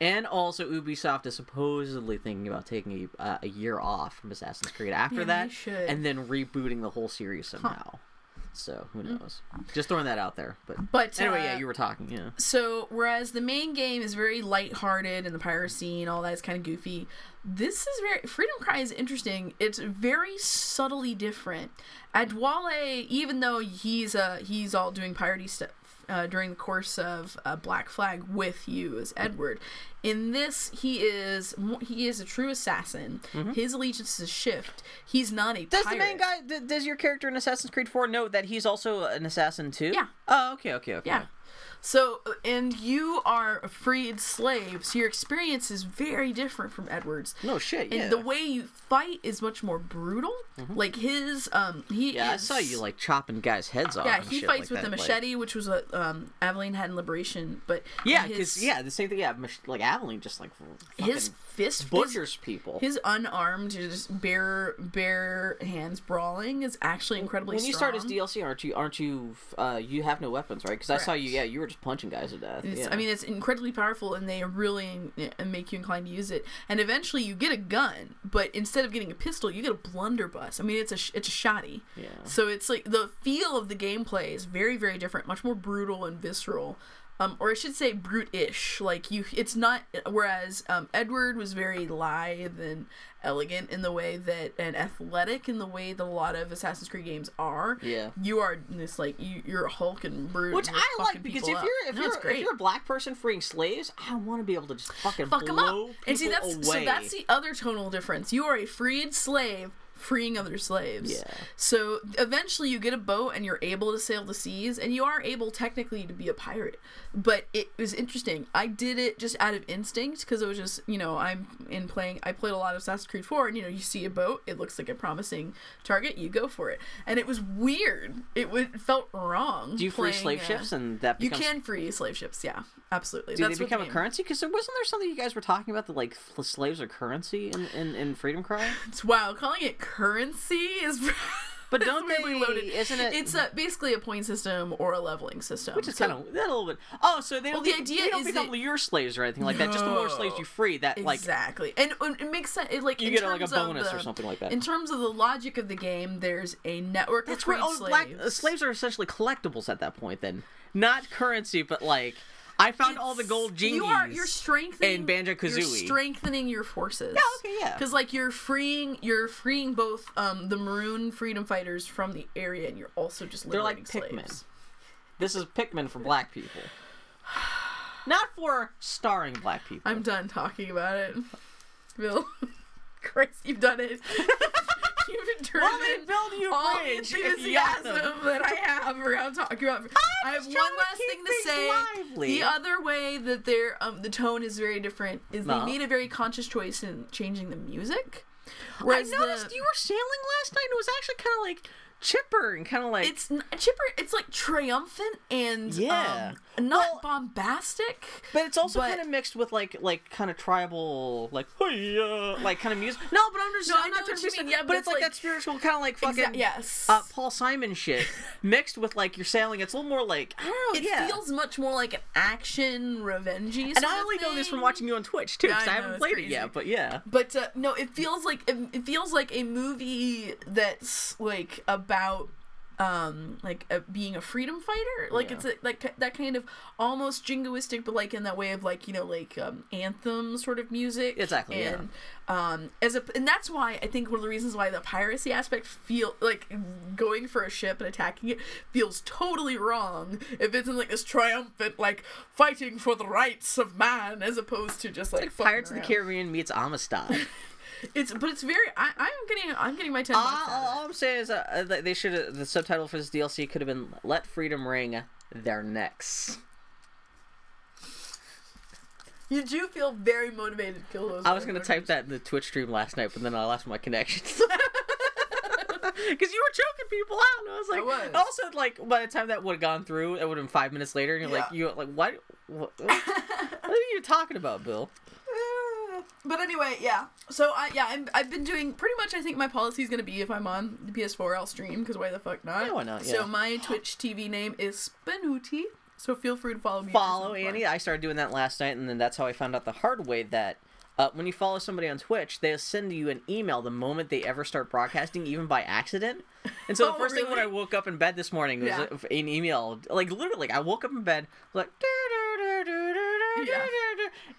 And also, Ubisoft is supposedly thinking about taking a, uh, a year off from Assassin's Creed after Yeah, that, they should. and then rebooting the whole series somehow. So who knows? Just throwing that out there. But But anyway, uh, yeah, you were talking. Yeah. So, whereas the main game is very lighthearted and the piracy and all that is kind of goofy, this is very Freedom Cry is interesting. It's very subtly different. Adéwalé, even though he's uh he's all doing piratey stuff uh, during the course of uh, Black Flag with you as Edward, in this he is he is a true assassin. His allegiances shift. He's not a Mm-hmm. Does pirate. the main guy? d- Does your character in Assassin's Creed 4 know that he's also an assassin too? Yeah. Oh, okay, okay, okay. Yeah. So, and you are a freed slave, so your experience is very different from Edward's. No shit. And Yeah. the way you fight is much more brutal. Like his, um, he yeah, is. I saw you like chopping guys' heads off. Yeah, he fights like with that, the like- machete, which was what um, Aveline had in Liberation. But yeah, his- because yeah, the same thing. Yeah, mach- like Aveline just like his fist butchers people. His, his unarmed, just bare bare hands brawling is actually incredibly when you strong. start as DLC, aren't you? Aren't you? Uh, you have no weapons, right? Because I saw you. Yeah, you were just punching guys to death. Yeah. I mean, it's incredibly powerful, and they really uh, make you inclined to use it. And eventually, you get a gun, but instead of getting a pistol, you get a blunderbuss. I mean, it's a it's a shotty. Yeah. So it's like the feel of the gameplay is very very different, much more brutal and visceral. Um, or I should say brute-ish. Like you, it's not. Whereas um, Edward was very lithe and elegant in the way that, and athletic in the way that a lot of Assassin's Creed games are. Yeah. You are this like you, you're a Hulk and brute, Which and I like because if up. you're if No, you're if you're a black person freeing slaves, I want to be able to just fucking fuck them up. And see, that's so that's the other tonal difference. You are a freed slave freeing other slaves. Yeah. So eventually you get a boat and you're able to sail the seas and you are able technically to be a pirate. But it was interesting. I did it just out of instinct because it was just, you know, I'm in playing I played a lot of Assassin's Creed 4 and you know, you see a boat, it looks like a promising target, you go for it. And it was weird. It would it felt wrong. Do you free slave uh, ships and that You can free slave ships, yeah. Absolutely. do That's they become a currency? Because wasn't there something you guys were talking about that like slaves are currency in, in, in Freedom Cry? It's Wow, calling it currency is But don't they? loaded. Isn't it? It's a, basically a point system or a leveling system. which is So- kind of that a little bit. Oh, so they don't. the be- idea they don't is become that- your slaves or anything like that. Just the more slaves you free, that like exactly, and it makes sense. It, like you in get like a terms of bonus the- or something like that. In terms of the logic of the game, there's a network That's freed oh, slaves. black uh, slaves are essentially collectibles at that point. Then not currency, but like I found all the gold jingies. You are you're strengthening in Banjo-Kazooie. You're strengthening your forces. Yeah, okay, yeah. Because like you're freeing you're freeing both um the maroon freedom fighters from the area, and you're also just They're liberating like Pikmin. slaves. This is Pikmin for black people. Not for starring black people. I'm done talking about it. Bill, Christ, you've done it. you've well, then determined build you all the bridge enthusiasm that I have around talking about. I have one last thing to say. lively. The other way that their um the tone is very different is No. they made a very conscious choice in changing the music. I noticed the, you were sailing last night. and It was actually kind of like chipper and kind of like it's n- chipper. It's like triumphant and Yeah. um, not Well- bombastic. But it's also But- kind of mixed with like like kind of tribal like like kind of music. No, but I'm just No, I'm not trying to be mean, yeah, but, but it's it's like, like- that spiritual kind of like fucking Exa- yes. uh, Paul Simon shit mixed with like you're sailing. It's a little more like I don't know. it yeah. feels much more like an action revengey. and I only know this from watching you on Twitch too, Yeah, because I I, haven't played crazy. it yet. But yeah, But uh, no, it feels like it, it feels like a movie that's like about um like uh being a freedom fighter like Yeah. it's a, like that kind of almost jingoistic but like in that way of like you know like um anthem sort of music Exactly, yeah. and um as a and that's why i think one of the reasons why the piracy aspect feel like going for a ship and attacking it feels totally wrong if it's in like this triumphant like fighting for the rights of man as opposed to just like, fucking Pirates of the. Caribbean meets Amistad. It's but it's very. I, I'm getting. I'm getting my ten all, bucks. out of all I'm saying is uh, that they should have the subtitle for this DLC could have been "Let Freedom Ring Their Necks." You do feel very motivated to kill those. I was gonna type that in the Twitch stream last night, but then I lost my connection. Because you were choking people out, and I was like, I was. also like by the time that would have gone through, it would have been five minutes later, and you're like, Yeah. you like what? What, what are you talking about, Bill? But anyway, yeah. So I yeah I'm, I've been doing pretty much. I think my policy is gonna be if I'm on the PS4, I'll stream because why the fuck not? Yeah, why not, yeah. So my Twitch TV name is Spanuti. So feel free to follow me. Follow Annie. I started doing that last night, and then that's how I found out the hard way that. Uh, when you follow somebody on Twitch, they'll send you an email the moment they ever start broadcasting, even by accident. And so the Oh, first thing when I woke up in bed this morning was Yeah. an email, like literally, I woke up in bed like, Yeah.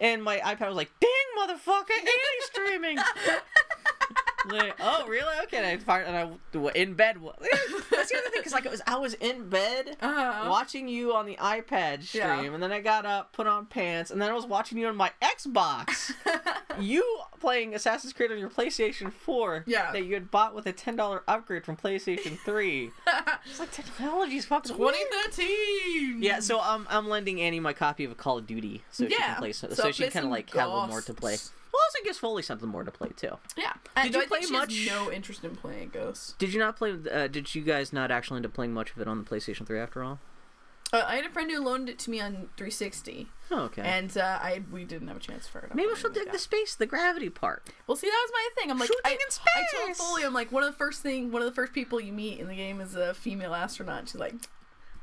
and my iPad was like, "Ding, motherfucker, Annie's streaming." like, oh, really? Okay. And I fired, and I in bed. That's the other thing, because like it was, I was in bed Uh-huh. watching you on the iPad stream, Yeah. and then I got up, put on pants, and then I was watching you on my Xbox. you playing Assassin's Creed on your PlayStation 4 Yeah. that you had bought with a ten dollar upgrade from PlayStation 3. it's like technology's fucking weird. 2013. Yeah, so um, I'm lending Annie my copy of a Call of Duty so she can play so, So so she can kind of like have more to play. Well, also gives Foley something more to play too. Yeah. Did And you play much- No interest in playing Ghosts. Did you not play? Uh, did you guys not actually end up playing much of it on the PlayStation 3 after all? Uh, I had a friend who loaned it to me on 360, Oh, okay. and uh, I we didn't have a chance for it. Maybe she'll dig the space, the gravity part. Well, see, that was my thing. I'm like, I, in I told! Foley, I'm like, one of the first thing, one of the first people you meet in the game is a female astronaut. She's like,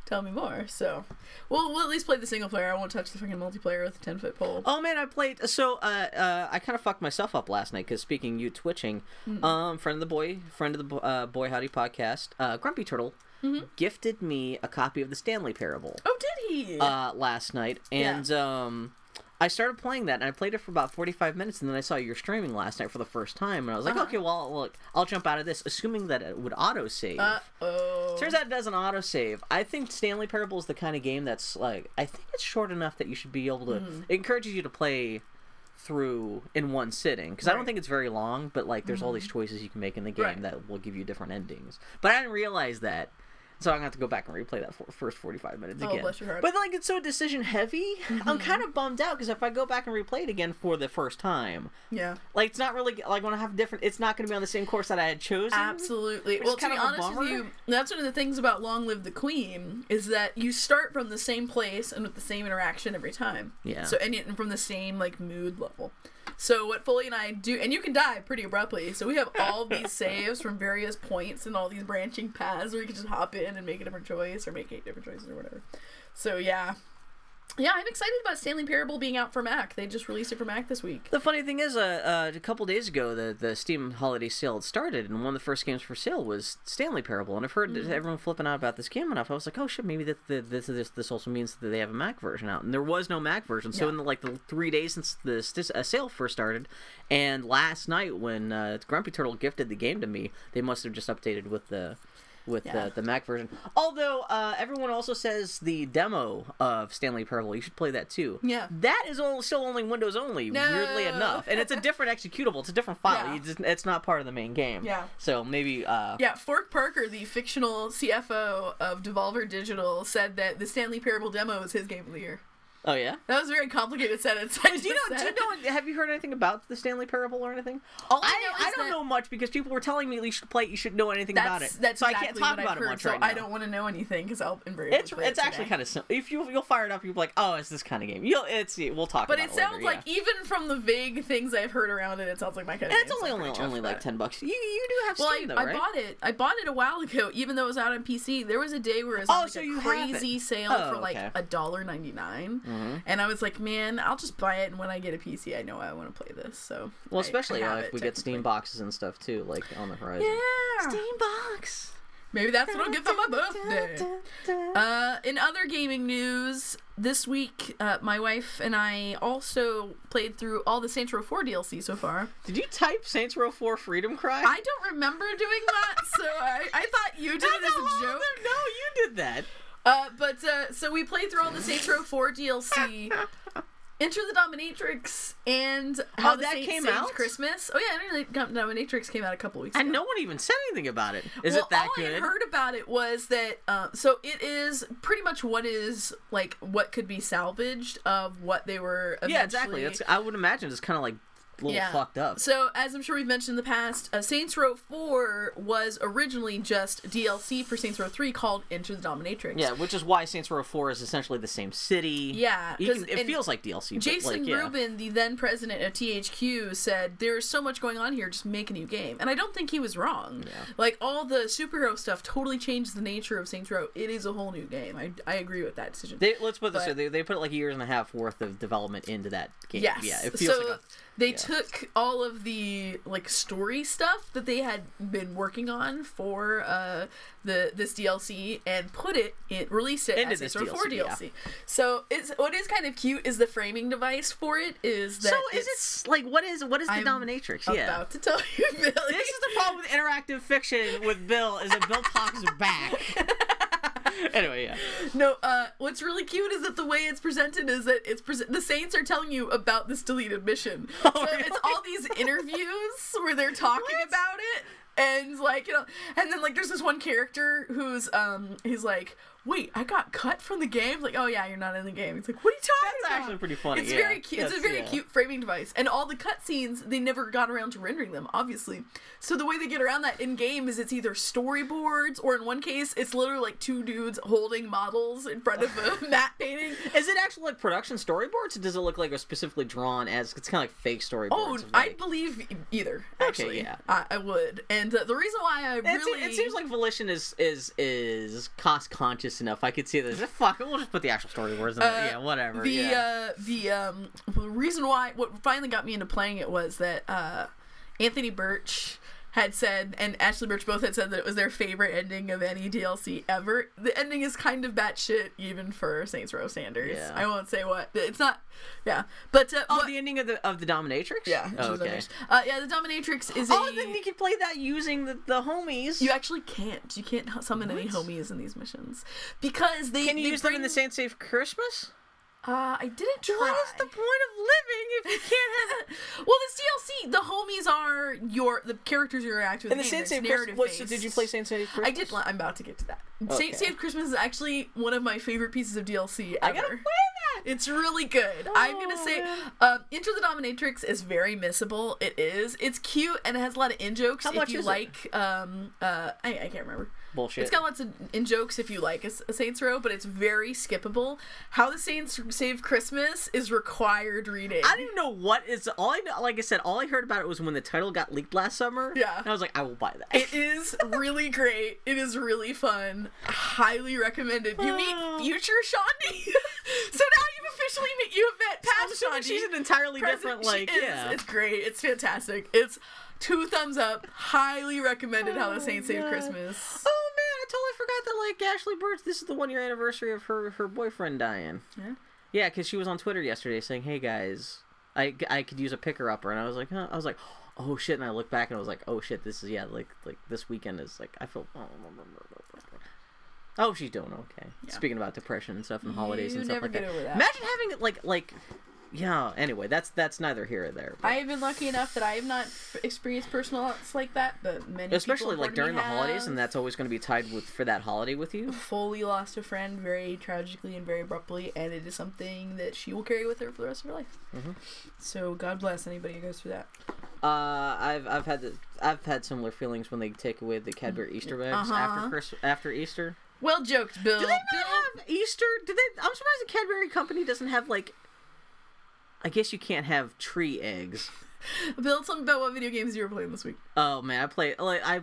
tell me more. So, we'll we'll at least play the single player. I won't touch the fucking multiplayer with a 10 foot pole. Oh man, I played. So uh, uh, I kind of fucked myself up last night because speaking you twitching, Hmm. um, friend of the boy, friend of the uh, boy howdy podcast, uh, Grumpy Turtle gifted me a copy of the Stanley Parable Oh, did he? uh, last night, Yeah. and um, I started playing that, and I played it for about forty-five minutes, and then I saw your streaming last night for the first time, and I was like, Uh-huh. okay, well, look, I'll jump out of this, assuming that it would auto save. uh oh. Turns out it doesn't auto save. I think Stanley Parable is the kind of game that's like I think it's short enough that you should be able to. Mm-hmm. It encourages you to play through in one sitting because I don't think it's very long, but like there's all these choices you can make in the game Right. that will give you different endings. But I didn't realize that. So I'm gonna have to go back and replay that for, first 45 minutes Oh, again. bless your heart. But like it's so decision heavy, I'm mm-hmm. kind of bummed out because if I go back and replay it again for the first time, yeah. like it's not really like when I have different. It's not gonna be on the same course that I had chosen. Absolutely. Well, to be honest with you, that's one of the things about Long Live the Queen is that you start from the same place and with the same interaction every time. Yeah. So and from the same like mood level. So what Foley and I do, and you can die pretty abruptly. So we have all these saves from various points and all these branching paths where you can just hop in and make a different choice or make eight different choices or whatever. So yeah. Yeah, I'm excited about Stanley Parable being out for Mac. They just released it for Mac this week. The funny thing is, uh, uh, a couple days ago, the the Steam holiday sale had started, and one of the first games for sale was Stanley Parable. And I've heard Mm-hmm. everyone flipping out about this game enough. I was like, oh shit, maybe that the, this this this also means that they have a Mac version out. And there was no Mac version. So Yeah. in the, like the three days since this, this uh, sale first started, and last night when uh, Grumpy Turtle gifted the game to me, they must have just updated with the. With Yeah. the, the Mac version. Although, uh, everyone also says the demo of Stanley Parable, you should play that too. Yeah. That is all, still only Windows only, weirdly enough. And it's a different executable. It's a different file. Yeah. Just, it's not part of the main game. Yeah. So maybe. Uh, Yeah, Fork Parker, the fictional CFO of Devolver Digital, said that the Stanley Parable demo is his game of the year. Oh yeah. That was a very complicated sentence. I Do you know? just Do you know? Have you heard anything about the Stanley Parable or anything? All I I, know I don't know much because people were telling me you should play. You should know anything That's, about it. that's so exactly I can't talk about I've it heard, much so right now. I don't want to know anything because I'll invariably It's it's it actually kind of simple. If you you'll fire it up, you'll be like, oh, it's this kind of game. You'll it's we'll talk. But about it it later, sounds like yeah. even from the vague things I've heard around it, it sounds like my kind of it's game, so only only only like ten bucks. You you do have Well, Steam I, though, I bought it. I bought it a while ago, even though it was out on PC. There was a day where it was Oh, like so a you crazy sale Oh, for like okay. a dollar ninety and I was like, man, I'll just buy it, and when I get a PC, I know I want to play this. So Well, especially I uh, if we get Steam boxes and stuff too, like on the horizon. Yeah, Steam box. maybe that's what I'll get for my birthday. Uh, in other gaming news, this week, uh, my wife and I also played through all the Saints Row 4 DLC so far. Did you type Saints Row 4 Freedom Cry? I don't remember doing that, so I, I thought you did it as a joke. No, you did that. Uh, but uh, so we played through all the Saints Row 4 DLC, Enter the Dominatrix, and Oh, How the that came Saved out? Christmas. Oh yeah, Enter the Dominatrix came out a couple weeks ago. And no one even said anything about it. Is well, it that all good? I heard about it was that uh, so it is pretty much what is like what could be salvaged of what they were. Eventually... yeah, exactly. That's, I would imagine it's kind of like little Yeah. fucked up. So, as I'm sure we've mentioned in the past, uh, Saints Row 4 was originally just DLC for Saints Row 3 called Enter the Dominatrix. Yeah, which is why Saints Row 4 is essentially the same city. Yeah, can, it feels like DLC. Jason like, yeah. Rubin, the then president of THQ, said there's so much going on here, just make a new game. And I don't think he was wrong. Yeah. Like all the superhero stuff totally changed the nature of Saints Row. It is a whole new game. I, I agree with that decision. They, let's put this But- they, they put like years and a half worth of development into that game. Yes. Yeah, it feels so like a, they yeah. Took all of the like story stuff that they had been working on for uh the this DLC and put it in released it Into as this Saints Row 4 DLC, yeah. So it's what is kind of cute is the framing device for it is that So is it's it like what is what is the I'm dominatrix? Yeah. about to tell you, Billy. This is the problem with interactive fiction with Bill is that Bill talks back. anyway, yeah. No, uh, what's really cute is that the way it's presented is that it's present. The Saints are telling you about this deleted mission. Oh, so really? it's all these interviews where they're talking What? about it, and like you know, and then like there's this one character who's um he's like, wait, I got cut from the game. Like, oh yeah, you're not in the game. It's like, what are you talking That's about? actually pretty funny. It's yeah. very cute. It's a very yeah. cute framing device, and all the cutscenes they never got around to rendering them, obviously. So the way they get around that in game is it's either storyboards or in one case it's literally like two dudes holding models in front of a matte painting. Is it actually like production storyboards, or does it look like it was specifically drawn as? It's kind of like fake storyboards. Oh, of, I believe either. Okay, yeah. I, I would. And uh, the reason why I It, really se- it seems like Volition is is is cost conscious enough. I could see this. Fuck, it, we'll just put the actual storyboards in there. Yeah, whatever. the yeah. uh, the um reason why what finally got me into playing it was that uh, Anthony Burch had said, and Ashly Burch both had said that it was their favorite ending of any DLC ever. The ending is kind of batshit even for Saints Row standards. Yeah. I won't say what. It's not. Yeah, but uh, Oh, what- the ending of the of the dominatrix. yeah. Oh, okay. Uh, yeah, the Dominatrix is Oh, a. then you can play that using the, the homies. You actually can't. You can't summon any homies in these missions because they can you they use them in bring- the Saint Safe Christmas? Uh, I didn't try. What is the point of living if you can't have? well, this DLC, the homies are your the characters you interact with. In the game, Saint it's Safe narrative Christmas, what, so did you play Saint Safe Christmas? I did. I'm about to get to that. Okay. Saint Saved Christmas is actually one of my favorite pieces of DLC ever. I gotta play that. It's really good. I'm gonna Oh, say, um, Enter the Dominatrix is very missable. It is. It's cute and it has a lot of in jokes. How if much you is it? like, um, uh, I, I can't remember. Bullshit. It's got lots of in jokes if you like a, Saints Row, but it's very skippable. How the Saints Save Christmas is required reading. I don't even know what is all I know. Like I said, all I heard about it was when the title got leaked last summer. Yeah. and I was like, I will buy that. It is really great. It is really fun. Highly recommended. You Oh. meet ah. future Shaundi. so now you've officially met you have met past assuming she's an entirely Present- different, like, yeah. It's great. It's fantastic. It's two thumbs up. Highly recommended how the Oh, Saints Save oh, Christmas. Oh man, I totally forgot that like Ashly Burch. This is the one year anniversary of her her boyfriend dying. Yeah. Yeah, because she was on Twitter yesterday saying, "Hey guys, I, I could use a picker upper," and I was like, huh? I was like, "Oh shit!" And I looked back and I was like, "Oh shit, this is yeah, like like this weekend is like I feel." Oh, oh, she's doing okay. Yeah. Speaking about depression and stuff and holidays You and stuff like that. that. Imagine having like like, yeah. Anyway, that's that's neither here or there. but- I have been lucky enough that I have not experienced personal loss like that, but many especially like during the important to me holidays, and that's always going to be tied with for that holiday with you. Foley lost a friend very tragically and very abruptly, and it is something that she will carry with her for the rest of her life. Mhm. So God bless anybody who goes through that. Uh, I've I've had the, I've had similar feelings when they take away the Cadbury Easter eggs Uh-huh. after Chris after Easter. Well joked, Bill. Do they not Bill- have Easter? Do they? I'm surprised the Cadbury company doesn't have like. I guess you can't have tree eggs. Bill, tell me about what video games you were playing this week. Oh man, I played like I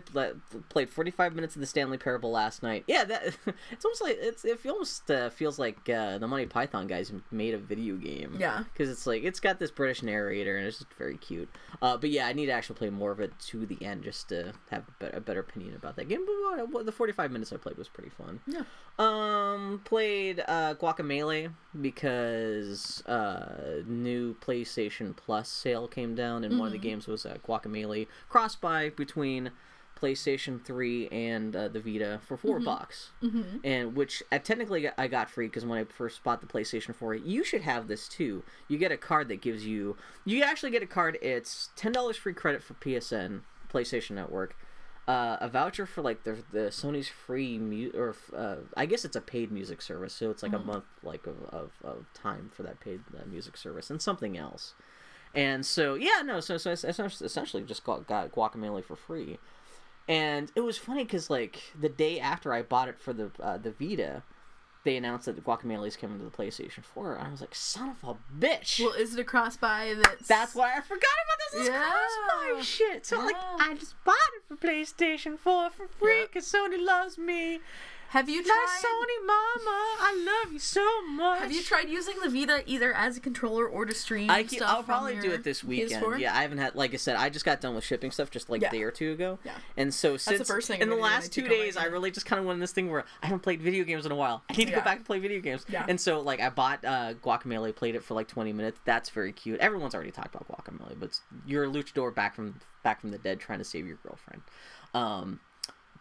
played 45 minutes of the Stanley Parable last night. Yeah, that it's almost like it's it almost uh, feels like uh, the Monty Python guys made a video game. Yeah. because it's like it's got this British narrator and it's just very cute. Uh, but yeah, I need to actually play more of it to the end just to have a better, a better opinion about that game. But uh, the 45 minutes I played was pretty fun. Yeah. Um, played uh, Guacamelee because uh, new PlayStation Plus sale came down, and one of the games was uh, Guacamelee cross buy between PlayStation 3 and uh, the Vita for 4 bucks, Mm-hmm. and which I technically I got free because when I first bought the PlayStation 4, you should have this too. You get a card that gives you you actually get a card. It's ten dollars free credit for PSN PlayStation Network uh, a voucher for like the the Sony's free mu- or uh, I guess it's a paid music service, so it's like a month like of, of, of time for that paid uh, music service and something else. And so yeah, no, so so I essentially essentially just got, got Guacamelee for free, and it was funny because like the day after I bought it for the uh, the Vita. They announced that the Guacamelee is coming to the PlayStation 4, and I was like, "Son of a bitch!" Well, is it a cross buy that's That's why I forgot about this. Yeah. cross-buy shit. So like, I just bought it for PlayStation 4 for free Yeah. because Sony loves me. Have you My tried Sony mama, I love you so much. Have you tried using the Vita either as a controller or to stream I keep, stuff I'll probably do it this weekend. PS4? Yeah, I haven't had, like I said, I just got done with shipping stuff just like Yeah. a day or two ago. Yeah. And so the since first thing in the gonna do when I last two take on my days, I really just kind of went in this thing where I haven't played video games in a while. I need to Yeah. go back and play video games. Yeah. And so like I bought uh, Guacamelee, played it for like 20 minutes. That's very cute. Everyone's already talked about Guacamelee, but it's- you're a luchador back from back from the dead trying to save your girlfriend. Um,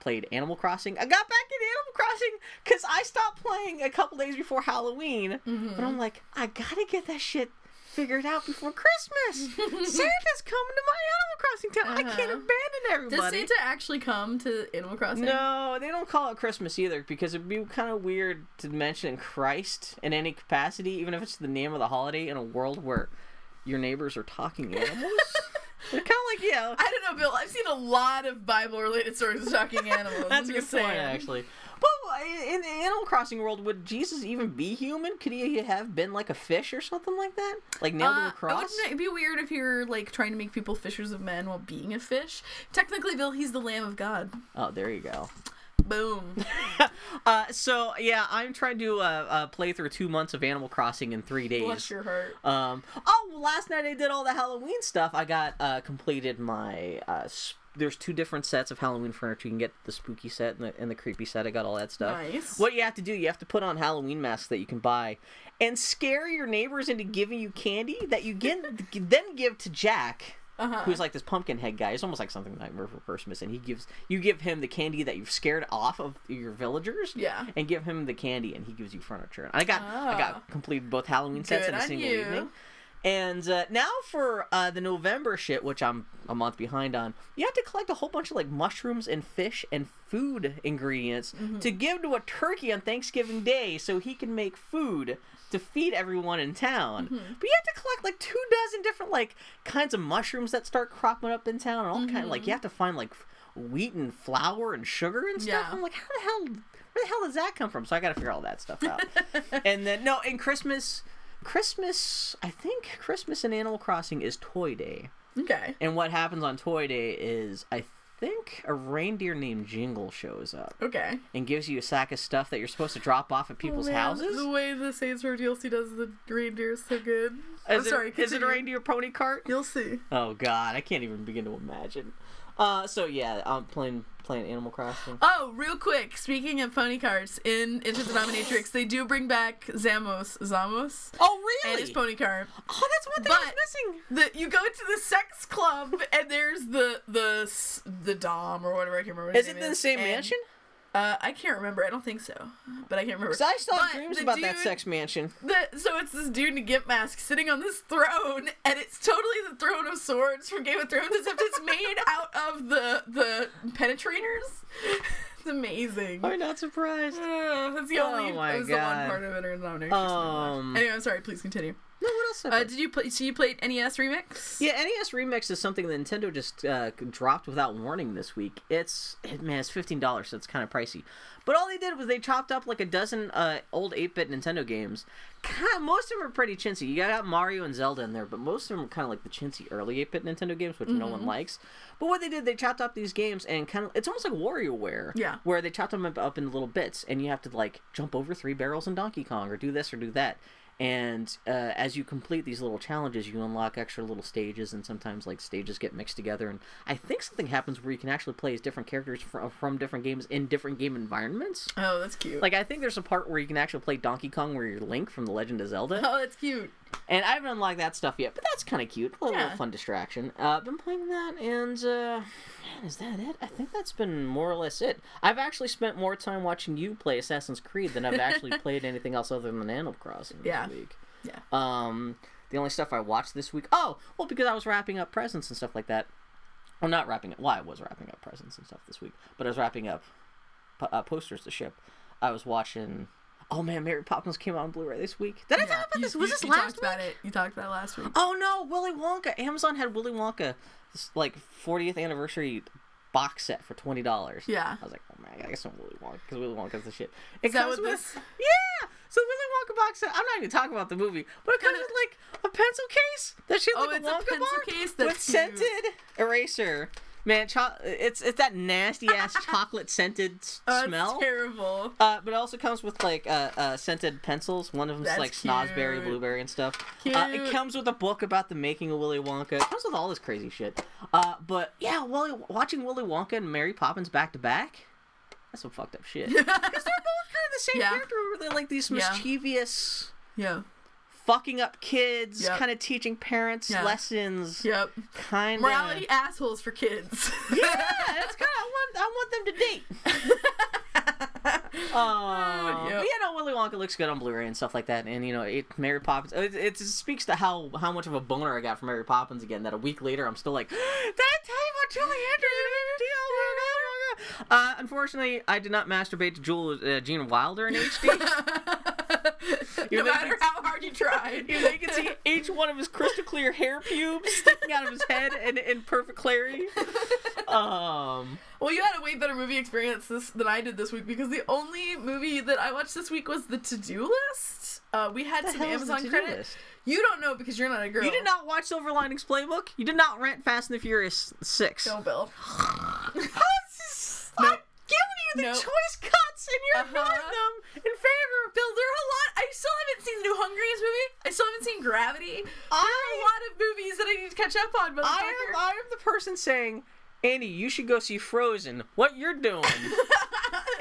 played Animal Crossing. I got back in Animal Crossing because I stopped playing a couple days before Halloween. Mm-hmm. But I'm like, I gotta get that shit figured out before Christmas. Santa's coming to my Animal Crossing town. I can't Uh-huh. abandon Does everybody. Santa actually come to Animal Crossing? No, they don't call it Christmas either because it'd be kind of weird to mention Christ in any capacity, even if it's the name of the holiday in a world where your neighbors are talking animals. Kind of like, yeah, I don't know, Bill. I've seen a lot of Bible-related stories of talking animals. That's I'm a good just point, saying. actually. But in the Animal Crossing world, would Jesus even be human? Could he have been like a fish or something like that? Like nailed to Uh, a cross? Wouldn't it be weird if you're like trying to make people fishers of men while being a fish? Technically, Bill, he's the Lamb of God. Oh, there you go. Boom. Uh, so yeah, I'm trying to uh, uh, play through two months of Animal Crossing in three days. Bless your heart. Um, oh, well, last night I did all the Halloween stuff. I got uh, completed my uh, there's two different sets of Halloween furniture. You can get the spooky set and the, and the creepy set. I got all that stuff. Nice. What you have to do, you have to put on Halloween masks that you can buy, and scare your neighbors into giving you candy that you get then give to Jack. Uh-huh. Who's like this pumpkin head guy? It's almost like something Nightmare for Christmas, and he gives you give him the candy that you've scared off of your villagers. Yeah. And give him the candy, and he gives you furniture. And I got I Ah. got completed both Halloween sets Good in a single you. evening. And uh, now for uh, the November shit, which I'm a month behind on, you have to collect a whole bunch of like mushrooms and fish and food ingredients Mm-hmm. to give to a turkey on Thanksgiving Day so he can make food to feed everyone in town. Mm-hmm. But you have to collect like two dozen different like kinds of mushrooms that start cropping up in town and all kind of like you have to find like wheat and flour and sugar and stuff. Mm-hmm. Yeah. I'm like, how the hell where the hell does that come from? So I got to figure all that stuff out. and then no, in Christmas, Christmas, I think Christmas in Animal Crossing is Toy Day. Okay. And what happens on Toy Day is I think a reindeer named Jingle shows up Okay. and gives you a sack of stuff that you're supposed to drop off at people's Oh, houses. The way the Saints Row DLC does the reindeer is so good. I'm it, sorry. is it a reindeer pony cart? You'll see. Oh God, I can't even begin to imagine. Uh, so yeah, I'm playing playing Animal Crossing. Oh, real quick. Speaking of pony carts, in Enter the Dominatrix, they do bring back Zimos, Zimos, Oh really? and his pony cart. oh, that's one thing I was missing. The you go to the sex club and there's the the the dom or whatever I can't remember. what Is it the same mansion? Uh, I can't remember. I don't think so, but I can't remember. I still have But dreams about that sex mansion. The, so it's this dude in a gimp mask sitting on this throne, and it's totally the throne of swords from Game of Thrones, except it's made out of the the penetrators. It's amazing. I'm not surprised. Uh, that's the Oh only. my it was the one God. part of it or. Um, Anyway, I'm sorry. Please continue. No, what else? Uh, did you play? So you played NES Remix? Yeah, NES Remix is something that Nintendo just uh, dropped without warning this week. It's it, man, it's fifteen dollars, so it's kind of pricey. But all they did was they chopped up like a dozen uh, old eight bit Nintendo games. Kind most of them are pretty chintzy. You got Mario and Zelda in there, but most of them are kind of like the chintzy early eight bit Nintendo games, which no one likes. But what they did, they chopped up these games and kind of it's almost like WarioWare. Yeah. Where they chopped them up, up into little bits, and you have to like jump over three barrels in Donkey Kong, or do this or do that and uh, as you complete these little challenges you unlock extra little stages and sometimes like stages get mixed together and i think something happens where you can actually play as different characters from, from different games in different game environments Oh, that's cute. like i think there's a part where you can actually play donkey kong where you're link from the legend of zelda oh, that's cute. And i haven't unlocked that stuff yet but that's kind of cute a little, Yeah. fun distraction uh I've been playing that and uh man is that it i think that's been more or less it i've actually spent more time watching you play assassin's creed than i've actually played anything else other than animal crossing this Yeah. week Yeah. um, the only stuff I watched this week. Oh, well, because I was wrapping up presents and stuff like that. Well, not wrapping up. Well, I was wrapping up presents and stuff this week, but I was wrapping up uh, posters to ship. I was watching. Oh man, Mary Poppins came out on Blu-ray this week. Did I Yeah, talk about you- this? Was you- this you last talked week? about it. You talked about it last week. Oh no, Willy Wonka. Amazon had Willy Wonka, this like 40th anniversary box set for twenty dollars. Yeah. I was like, oh man, I get some Willy Wonka because Willy Wonka's the shit. It Is comes what with- this- Yeah. So Willy Wonka box set. I'm not even talking about the movie, but it comes with like a pencil case that shaped Oh, like it's a a Wonka pencil bar case? with That's cute. scented eraser. Man, cho- it's it's that nasty ass chocolate scented Oh, smell. terrible. Uh, but it also comes with like uh, uh, scented pencils. One of them's That's like cute. blueberry, and stuff. Uh, it comes with a book about the making of Willy Wonka. It comes with all this crazy shit. Uh, but yeah, Willy, watching Willy Wonka and Mary Poppins back to back. That's some fucked up shit. Because they're both kind of the same Yeah. character. where They're like these Yeah. mischievous, yeah. Fucking up kids, Yep. kind of teaching parents Yeah. lessons. Yep. Kind of. Morality assholes for kids. Yeah, that's kind of. I want. I want them to date. Uh, Yep. Yeah, no, Willy Wonka looks good on Blu-ray and stuff like that, and you know, it, Mary Poppins. It, it speaks to how how much of a boner I got from Mary Poppins again. That a week later, I'm still like, did I tell you about Julie Andrews? Uh, unfortunately, I did not masturbate to Jewel, uh, Gene Wilder in HD. no matter how hard you try. You can see each one of his crystal clear hair pubes sticking out of his head in, in perfect clarity. Um, Well, you had a way better movie experience this than I did this week because the only movie that I watched this week was the To Do List. Uh, we had some hell is the Amazon credit. list? You don't know because you're not a girl. You did not watch Silver Linings Playbook. You did not rent Fast and the Furious Six. No, Bill. I'm giving you the Nope. choice and you're Uh-huh. ignoring them in favor. of Bill, there are a lot. I still haven't seen the new Hunger Games movie. I still haven't seen Gravity. there are a lot of movies that I need to catch up on, but I motherfucker. am, I am the person saying, Andy, you should go see Frozen. What you're doing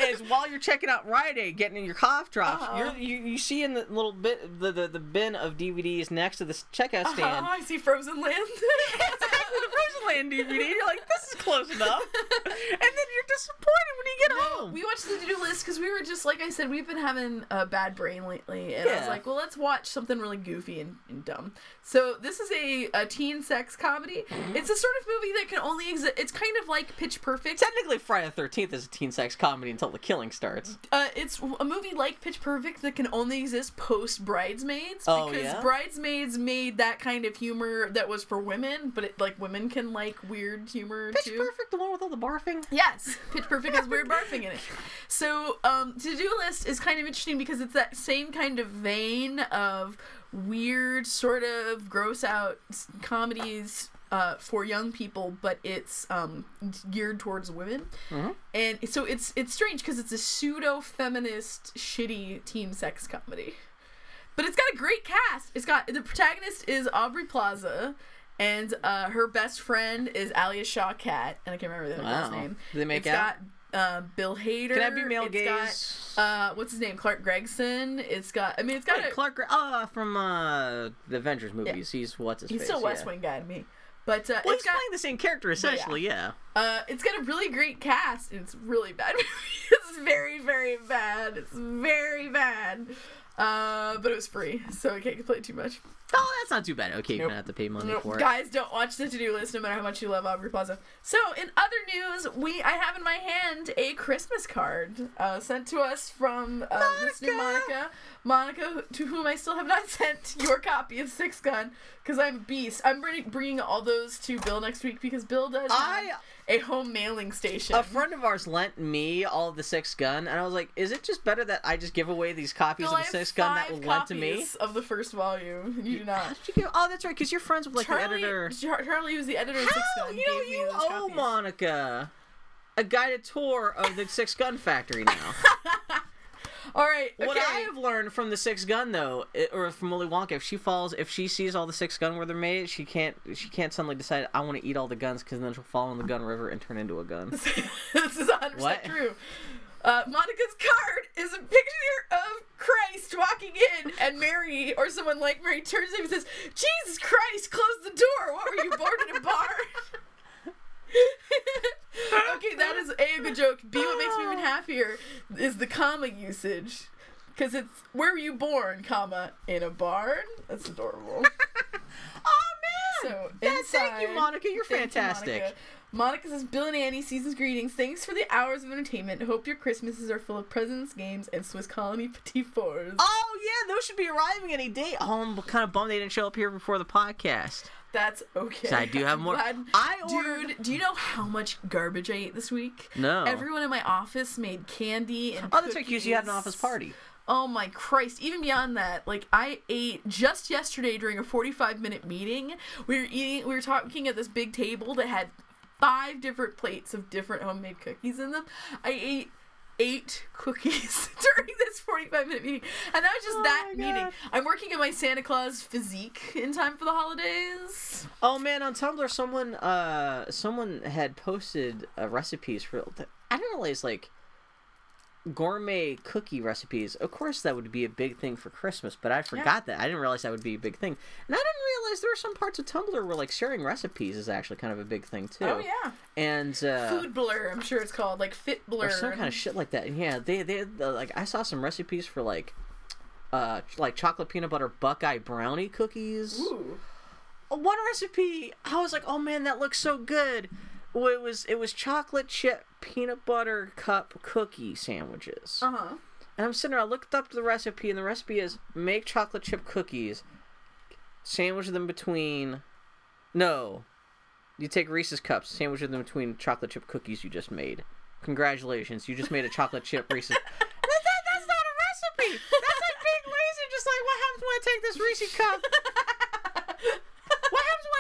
is while you're checking out Rite Aid, getting in your cough drops, Uh-huh. you're, you you see in the little bit the, the, the bin of DVDs next to the checkout stand. Oh, I see Frozen Land. exactly the Frozen Land DVD. You're like, this is close enough, and then you're disappointed when you get home. we watched the to-do list because we were just like I said, we've been having a bad brain lately, and I was like, well, let's watch something really goofy and, and dumb. So this is a, a teen sex comedy. Mm-hmm. It's a sort of movie that can only exist. It's kind of like Pitch Perfect. Technically, Friday the Thirteenth is a teen sex comedy until the killing starts. Uh, it's a movie like Pitch Perfect that can only exist post Bridesmaids Oh, because yeah? Bridesmaids made that kind of humor that was for women, but it, like women can like weird humor Pitch too. Perfect, the one with all the barfing. Yes, Pitch Perfect has weird barfing in it. So, um, to do list is kind of interesting because it's that same kind of vein of weird, sort of gross out comedies uh, for young people, but it's um, geared towards women. Mhm. And so it's it's strange because it's a pseudo feminist, shitty teen sex comedy. But it's got a great cast. It's got the protagonist is Aubrey Plaza. And uh, her best friend is Alia Shawkat, and I can't remember the Wow. name. Do they make It's out? got uh, Bill Hader. Can I be male It's gaze? Got, uh, what's his name? Clark Gregson. It's got. I mean, it's got. Wait, a, Clark, uh, from uh, the Avengers movies. He's what's his he's face? still West yeah. Wing guy to me, but uh, Well, it's got. playing the same character essentially. Yeah. Uh, it's got a really great cast. It's really bad. it's very, very bad. It's very bad. Uh, but it was free, so I can't complain too much. Oh, that's not too bad. Okay, you're Nope. gonna have to pay money Nope. for it. Guys, don't watch the to-do list, no matter how much you love Aubrey Plaza. So, in other news, we I have in my hand a Christmas card uh, sent to us from uh, listener Monica. Monica, to whom I still have not sent your copy of Six Gun, because I'm a beast. I'm bringing, bringing all those to Bill next week because Bill does I- a home mailing station. A friend of ours lent me all of the Six Gun, and I was like, "Is it just better that I just give away these copies Bill, of the Six Gun that were lent to me?" of the first volume. You do not. How you give? Oh, that's right, because you're friends with like Charlie, the editor. Char- Charlie was the editor of Six How? Gun. You know, you owe copies. Monica a guided tour of the Six Gun Factory now. All right. Okay. What I have learned from the Six Gun though, or from Willy Wonka, if she falls, if she sees all the Six Gun where they're made, she can't, she can't suddenly decide I want to eat all the guns because then she'll fall in the gun river and turn into a gun. this is 100% true. Uh, Monica's card is a picture of Christ walking in, and Mary, or someone like Mary, turns to him and says, Jesus Christ, close the door. What were you, born in a barn? okay, that is A, a good joke. B, what makes me even happier is the comma usage. Because it's, where were you born, comma, in a barn? That's adorable. oh man! So, Yeah, thank you, Monica. You're Thank you, fantastic. Monica. Monica says, Bill and Annie, season's greetings. Thanks for the hours of entertainment. Hope your Christmases are full of presents, games, and Swiss Colony Petit Fours. Oh yeah, those should be arriving any day. Oh, I'm kind of bummed they didn't show up here before the podcast. That's okay. So I do have more- I ordered- Dude, do you know how much garbage I ate this week? No. Everyone in my office made candy and Oh, that's right, because you had an office party. Oh my Christ! Even beyond that, like I ate just yesterday during a forty-five minute meeting. We were eating. We were talking at this big table that had five different plates of different homemade cookies in them. I ate eight cookies during this 45 minute meeting. And that was just Oh that meeting. I'm working on my santa claus physique in time for the holidays. Oh man, on Tumblr, someone uh, someone had posted uh, recipes for. I didn't realize like gourmet cookie recipes. Of course, that would be a big thing for Christmas, but I forgot that. I didn't realize that would be a big thing, and I didn't realize there were some parts of Tumblr where like sharing recipes is actually kind of a big thing too. oh yeah And uh, food blur i'm sure it's called like fit blur or some kind of shit like that. And yeah, they they uh, like I saw some recipes for like uh like chocolate peanut butter buckeye brownie cookies. Ooh. One recipe, I was like, "Oh man, that looks so good." Well, It was it was chocolate chip peanut butter cup cookie sandwiches. uh-huh And I'm sitting there, I looked up the recipe, and the recipe is make chocolate chip cookies, sandwich them between. No. You take Reese's cups, sandwich them between chocolate chip cookies you just made. Congratulations, you just made a chocolate chip Reese's. That- that- that's not a recipe! That's like being lazy, just like, what happens when I take this Reese's cup?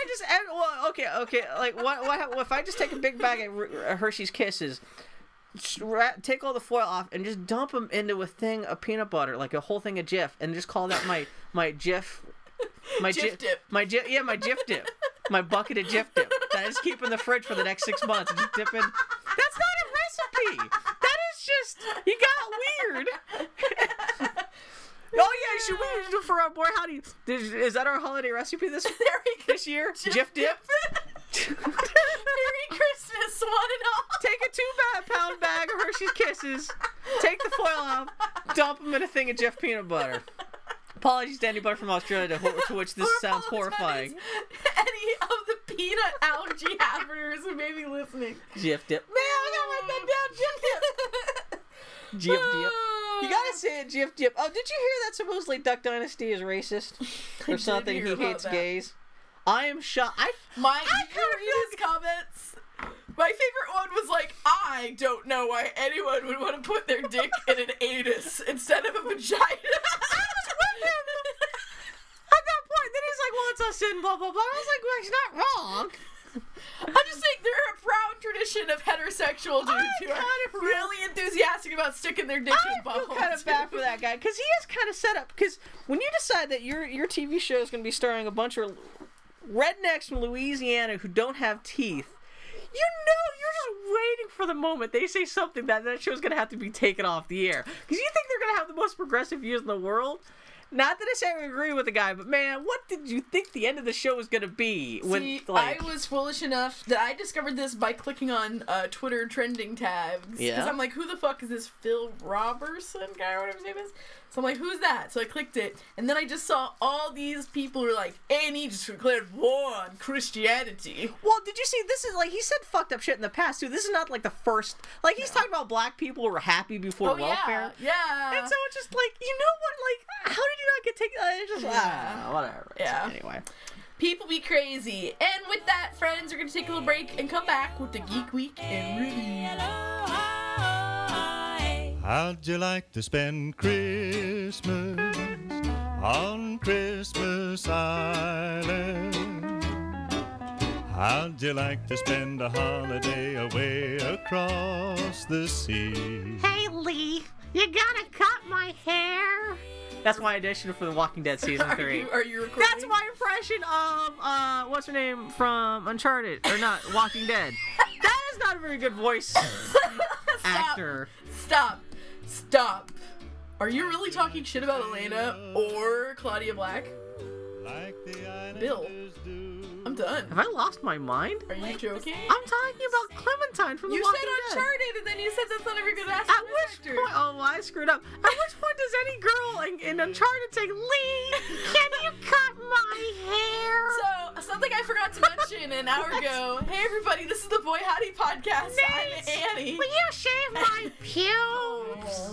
I just add, well, okay, okay, like what, what, if I just take a big bag of Hershey's Kisses, take all the foil off and just dump them into a thing of peanut butter, like a whole thing of Jif, and just call that my my Jif, my Jif dip. my Jif, yeah, my Jif dip, my bucket of Jif dip. that I just keep in the fridge for the next six months and just dip in. That's not a recipe. That is just you got weird. Oh yeah, should we do for uh, our boy Howdy? Is, is that our holiday recipe this there we go. this year? Jif dip. Merry Christmas, one and all. Take a two pound bag of Hershey's Kisses, take the foil off, dump them in a thing of Jif peanut butter. Apologies to anybody from Australia to, to which this Or sounds horrifying. Any of the peanut allergy havers who may be listening. Jif dip. Man, I gotta write that down. Jif dip. Jif dip. You gotta say it, Jif dip. Oh, did you hear that supposedly Duck Dynasty is racist or something? He hates that. gays. I am shocked. I My I can kinda read his comments. My favorite one was like, I don't know why anyone would want to put their dick in an anus instead of a vagina. I was with him at that point. Then he's like, "Well, it's a sin." Blah blah blah. I was like, "Well, he's not wrong." I'm just saying they're a proud tradition of heterosexual dudes I who are feel- really enthusiastic about sticking their dick I in buttholes. kind of bad for that guy because he is kind of set up. Because when you decide that your your TV show is going to be starring a bunch of rednecks from Louisiana who don't have teeth, you know you're just waiting for the moment they say something that that show's going to have to be taken off the air because you think they're going to have the most progressive views in the world. Not that I say I agree with the guy, but man, what did you think the end of the show was going to be? When See, like, I was foolish enough that I discovered this by clicking on uh, Twitter trending tags. Because Yeah. I'm like, who the fuck is this Phil Robertson guy or whatever his name is? So I'm like, who's that? So I clicked it, and then I just saw all these people who were like, A&E just declared war on Christianity. Well, did you see? This is like he said fucked up shit in the past too. This is not like the first. Like he's talking about black people who were happy before Oh welfare. yeah, yeah. And so it's just like, you know what? Like, how did you not get taken? Uh, it's just, Yeah. ah, whatever. Yeah. Anyway. People be crazy. And with that, friends, we're gonna take a little break and come back with the Geek Week and Rudy. How'd you like to spend Christmas on Christmas Island? How'd you like to spend a holiday away across the sea? Hey Lee, you gotta cut my hair. That's my audition for The Walking Dead season Are three. you, are you recording? That's my impression of uh, what's her name from Uncharted or not Walking Dead. that is not a very good voice Stop. actor. Stop. Stop. Are you really talking shit about Elena or Claudia Black? Bill. I'm done. Have I lost my mind? Are you joking? I'm talking about Clementine from The Walking Dead. you Walking said Dead. Uncharted, and then you said that's not a very good ass At which actor. point, oh, I screwed up. At which point does any girl in, in Uncharted say, "Lee, can you cut my hair?" So, something I forgot to mention an hour ago. Hey, everybody, this is the Boy Howdy podcast. Nate, I'm Annie. Will you shave my pubes?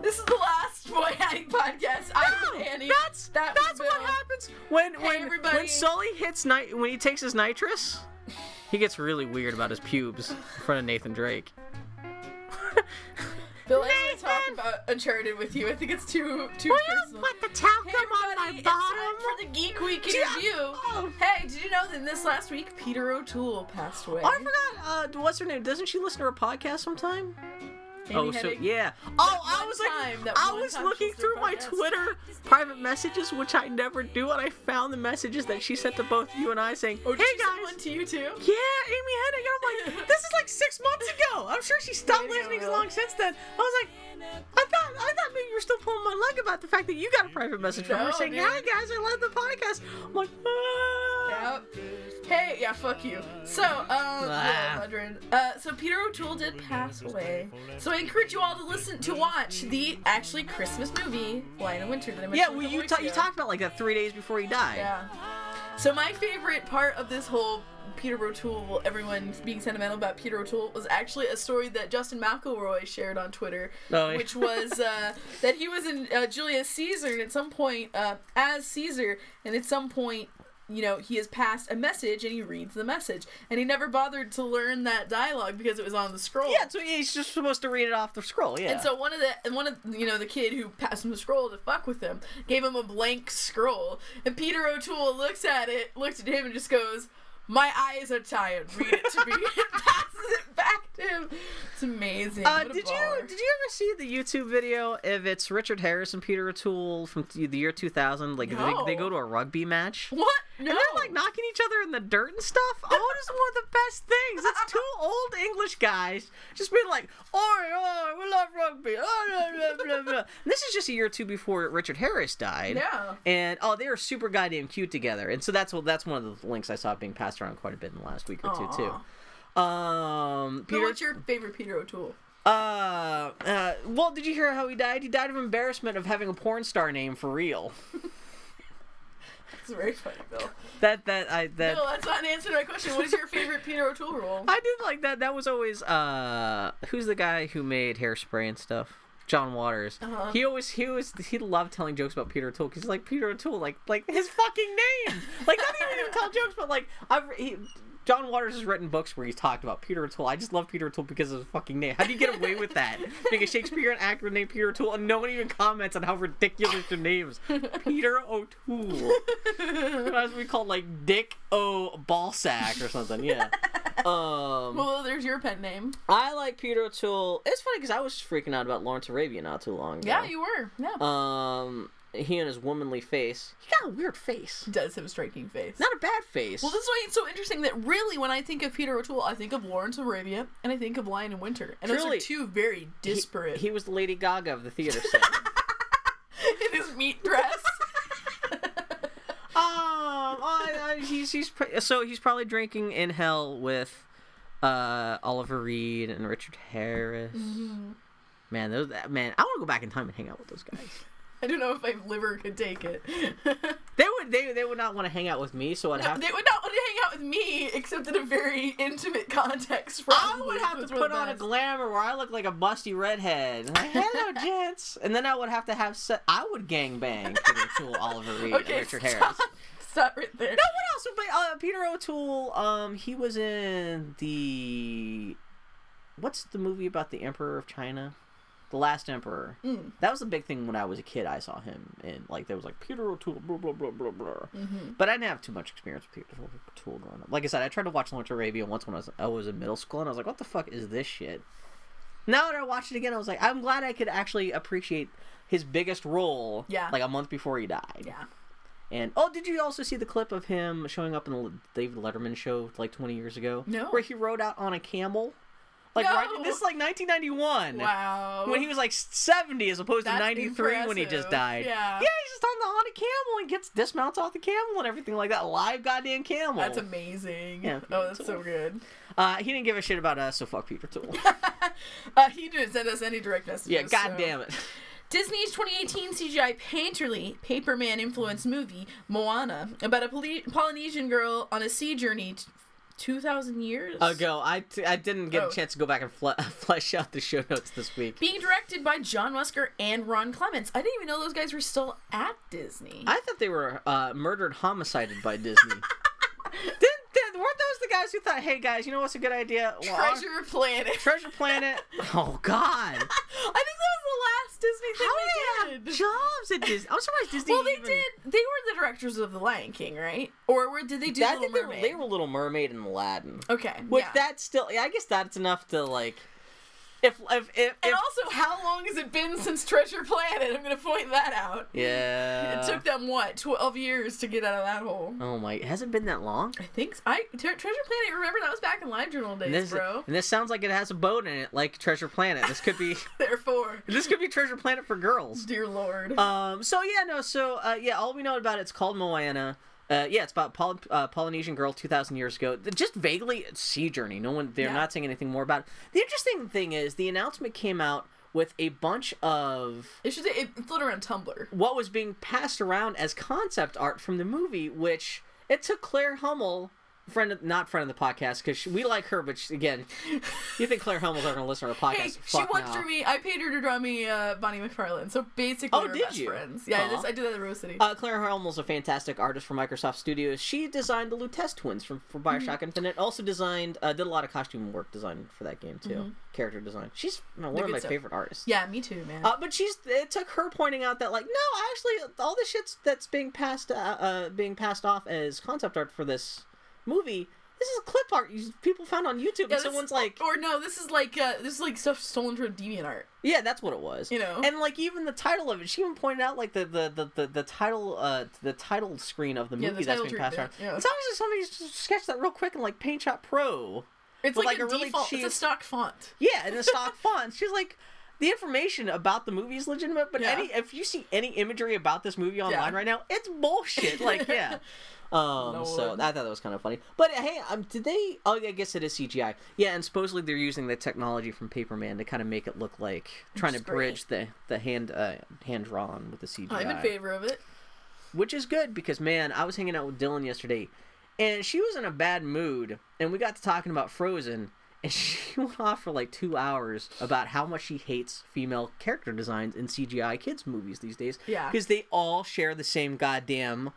This is the last Boy Howdy podcast. I'm Annie. that's That that's what happens when Hey, when everybody. when Sully hits night when he takes his nitrous. He gets really weird about his pubes in front of Nathan Drake. Bill, I want to talk about Uncharted with you. I think it's too too Will personal. you put the talcum Hey on my bottom? for the Geek Week in Yeah. Review. Oh. Hey, did you know that this last week Peter O'Toole passed away? Oh, I forgot. Uh, what's her name? Doesn't she listen to her podcast sometime? Oh, so yeah. Oh, I was like, time, I was looking through my podcast. Twitter private messages, which I never do, and I found the messages that she sent to both you and I saying, Oh, did "Hey guys." one to you too? Yeah, Amy Hennig. And I'm like, this is like six months ago. I'm sure she stopped go, listening Will. long since then. I was like, I thought, I thought maybe you were still pulling my leg about the fact that you got a private message from her saying, dude. "Hi guys, I love the podcast." I'm like, ah. Yep. Hey, yeah, fuck you. So, um, Ah. Uh, so Peter O'Toole did pass away. So I encourage you all to listen to watch the actually Christmas movie, Lion in Winter. That I mentioned Yeah, well, you ta- you talked about like that three days before he died. Yeah. So my favorite part of this whole Peter O'Toole, everyone being sentimental about Peter O'Toole, was actually a story that Justin McElroy shared on Twitter, Oh, yeah. which was uh, that he was in uh, Julius Caesar, and at some point, uh, as Caesar, and at some point, you know, he has passed a message, and he reads the message, and he never bothered to learn that dialogue because it was on the scroll. Yeah, so he's just supposed to read it off the scroll. Yeah. And so one of the and one of you know the kid who passed him the scroll to fuck with him gave him a blank scroll, and Peter O'Toole looks at it, looks at him, and just goes, "My eyes are tired. Read it to me." and passes it back him. It's amazing. Uh, did you did you ever see the YouTube video if it's Richard Harris and Peter O'Toole from the year 2000? Like No. they, they go to a rugby match. What? No. And they're like knocking each other in the dirt and stuff. Oh, it is one of the best things. It's two old English guys just being like, "Oi, oi, we love rugby." Oh, blah, blah, blah, blah. This is just a year or two before Richard Harris died. Yeah. And oh, they are super goddamn cute together. And so that's what that's one of the links I saw being passed around quite a bit in the last week or two too. Um, Peter. what's your favorite Peter O'Toole? Uh, uh, well, did you hear how he died? He died of embarrassment of having a porn star name for real. that's very funny, Bill. That that I that No, that's not an answer to my question. What is your favorite Peter O'Toole role? I did like that. That was always uh, who's the guy who made hairspray and stuff? John Waters. Uh-huh. He always he always he loved telling jokes about Peter O'Toole because like Peter O'Toole like like his fucking name like not even even tell jokes but like I've he, John Waters has written books where he's talked about Peter O'Toole. I just love Peter O'Toole because of his fucking name. How do you get away with that? Being a Shakespearean actor named Peter O'Toole and no one even comments on how ridiculous your names. Peter O'Toole. As we call like Dick O Ballsack or something. Yeah. Um. Well, there's your pen name. I like Peter O'Toole. It's funny because I was freaking out about Lawrence Arabia not too long ago. Yeah, you were. Yeah. Um, he and his womanly face. He got a weird face. He does have a striking face. Not a bad face. Well, this is why it's so interesting that really, when I think of Peter O'Toole, I think of Lawrence Arabia and I think of Lion in Winter, and Truly. those are two very disparate. he was the Lady Gaga of the theater set. in his meat dress. um, he's he's so he's probably drinking in hell with uh Oliver Reed and Richard Harris. Mm-hmm. Man, those man, I want to go back in time and hang out with those guys. I don't know if my liver could take it. They would they they would not want to hang out with me, so I'd No, have they would not want to hang out with me, except in a very intimate context. I would have to Those were the put on a glamour where I look like a busty redhead. Like, Hello, gents. And then I would have to have se- I would gang bang Peter O'Toole, Oliver Reed, Okay, and Richard stop. Harris. Stop right there. No, what else? But uh, Peter O'Toole, um, he was in the what's the movie about the Emperor of China? The Last Emperor. Mm. That was the big thing when I was a kid. I saw him in like there was like Peter O'Toole, blah blah blah blah blah. Mm-hmm. But I didn't have too much experience with Peter O'Toole growing up. Like I said, I tried to watch Lawrence Arabia once when I was I was in middle school, and I was like, "What the fuck is this shit?" Now that I watched it again, I was like, "I'm glad I could actually appreciate his biggest role." Yeah. Like a month before he died. Yeah. And oh, did you also see the clip of him showing up in the David Letterman show like 20 years ago? No. Where he rode out on a camel. Like No. right, this is like 1991. Wow. When he was like 70 as opposed That's to 93 when he just died. Yeah. Yeah, he's just on the on a camel and gets dismounts off the camel and everything like that. Live goddamn camel. That's amazing. Yeah, oh, that's so good. uh, he didn't give a shit about us, so fuck Peter Toole. Uh, he didn't send us any direct messages. yeah, god so- damn it. Disney's 2018 CGI painterly Paperman influenced movie Moana about a Poly- Polynesian girl on a sea journey t- 2,000 years Ago, I, t- I didn't get Oh. a chance to go back and fle- flesh out the show notes this week. Being directed by John Musker and Ron Clements. I didn't even know those guys were still at Disney. I thought they were uh, murdered, homicided by Disney. did, did, weren't those the guys who thought, hey guys, you know what's a good idea? Well, our- Treasure Planet. Treasure Planet. Oh God. I think that was the last Disney thing How they do they did. jobs at Disney? I'm surprised Disney. Well, they even- did. They were the directors of The Lion King, right? Or were, did they do I Little think they were, they were Little Mermaid and Aladdin. Okay. Which yeah. that's still. I guess that's enough to like. If if if, And if also, how long has it been since Treasure Planet? I'm going to point that out. yeah. It took them what, 12 years to get out of that hole. Oh my! It Has it been that long? I think so. I Tre- Treasure Planet. Remember that was back in Live Journal days, And this, bro. and this sounds like it has a boat in it, like Treasure Planet. This could be. Therefore, this could be Treasure Planet for girls. dear lord. Um. So yeah, no. So uh, yeah, all we know about it's called Moana. Uh, yeah, it's about Poly- uh, Polynesian girl two thousand years ago. Just vaguely sea journey. No one. They're Yeah. not saying anything more about. It. The interesting thing is the announcement came out with a bunch of it should say it floated around Tumblr. what was being passed around as concept art from the movie, which it took Claire Hummel, friend of, not friend of the podcast, because we like her, but she, again, you think Claire Hummel's ever going to listen to our podcast? Hey, she Fuck once no. drew me. I paid her to draw me uh, Bonnie McFarlane. So basically, Oh, did best you? friends. Yeah, Aw. this, I did that at Rose City. Uh, Claire Hummel's a fantastic artist for Microsoft Studios. She designed the Lutece twins from for Mm-hmm. Bioshock Infinite. Also designed, uh, did a lot of costume work design for that game too. Character design. She's one of my stuff. favorite artists. yeah, me too, man. Uh, but she's it took her pointing out that like no actually all the shit's that's being passed uh, uh being passed off as concept art for this movie this is clip art you, people found on YouTube. Yeah, and someone's like, or no, this is like uh, this is like stuff stolen from DeviantArt. yeah, that's what it was. You know? and like even the title of it, she even pointed out like the the the, the, the title uh the title screen of the Yeah, movie the that's being passed around. yeah. It's obviously somebody just sketched that real quick in like Paint Shop Pro. It's like, like, a, a really default. cheap- It's a stock font. Yeah, in the stock font. She's like, the information about the movie is legitimate, but Yeah. any if you see any imagery about this movie online Yeah. right now, it's bullshit. Like, yeah. Um, so. I thought that was kind of funny. But hey, um, did they? Oh, I guess it is CGI. Yeah, and supposedly they're using the technology from Paperman to kind of make it look like trying to is great. bridge the the hand uh, hand drawn with the CGI I'm in favor of it. which is good because man, I was hanging out with Dylan yesterday, and she was in a bad mood, and we got to talking about Frozen, and she went off for like two hours about how much she hates female character designs in CGI kids movies these days. Yeah. because they all share the same goddamn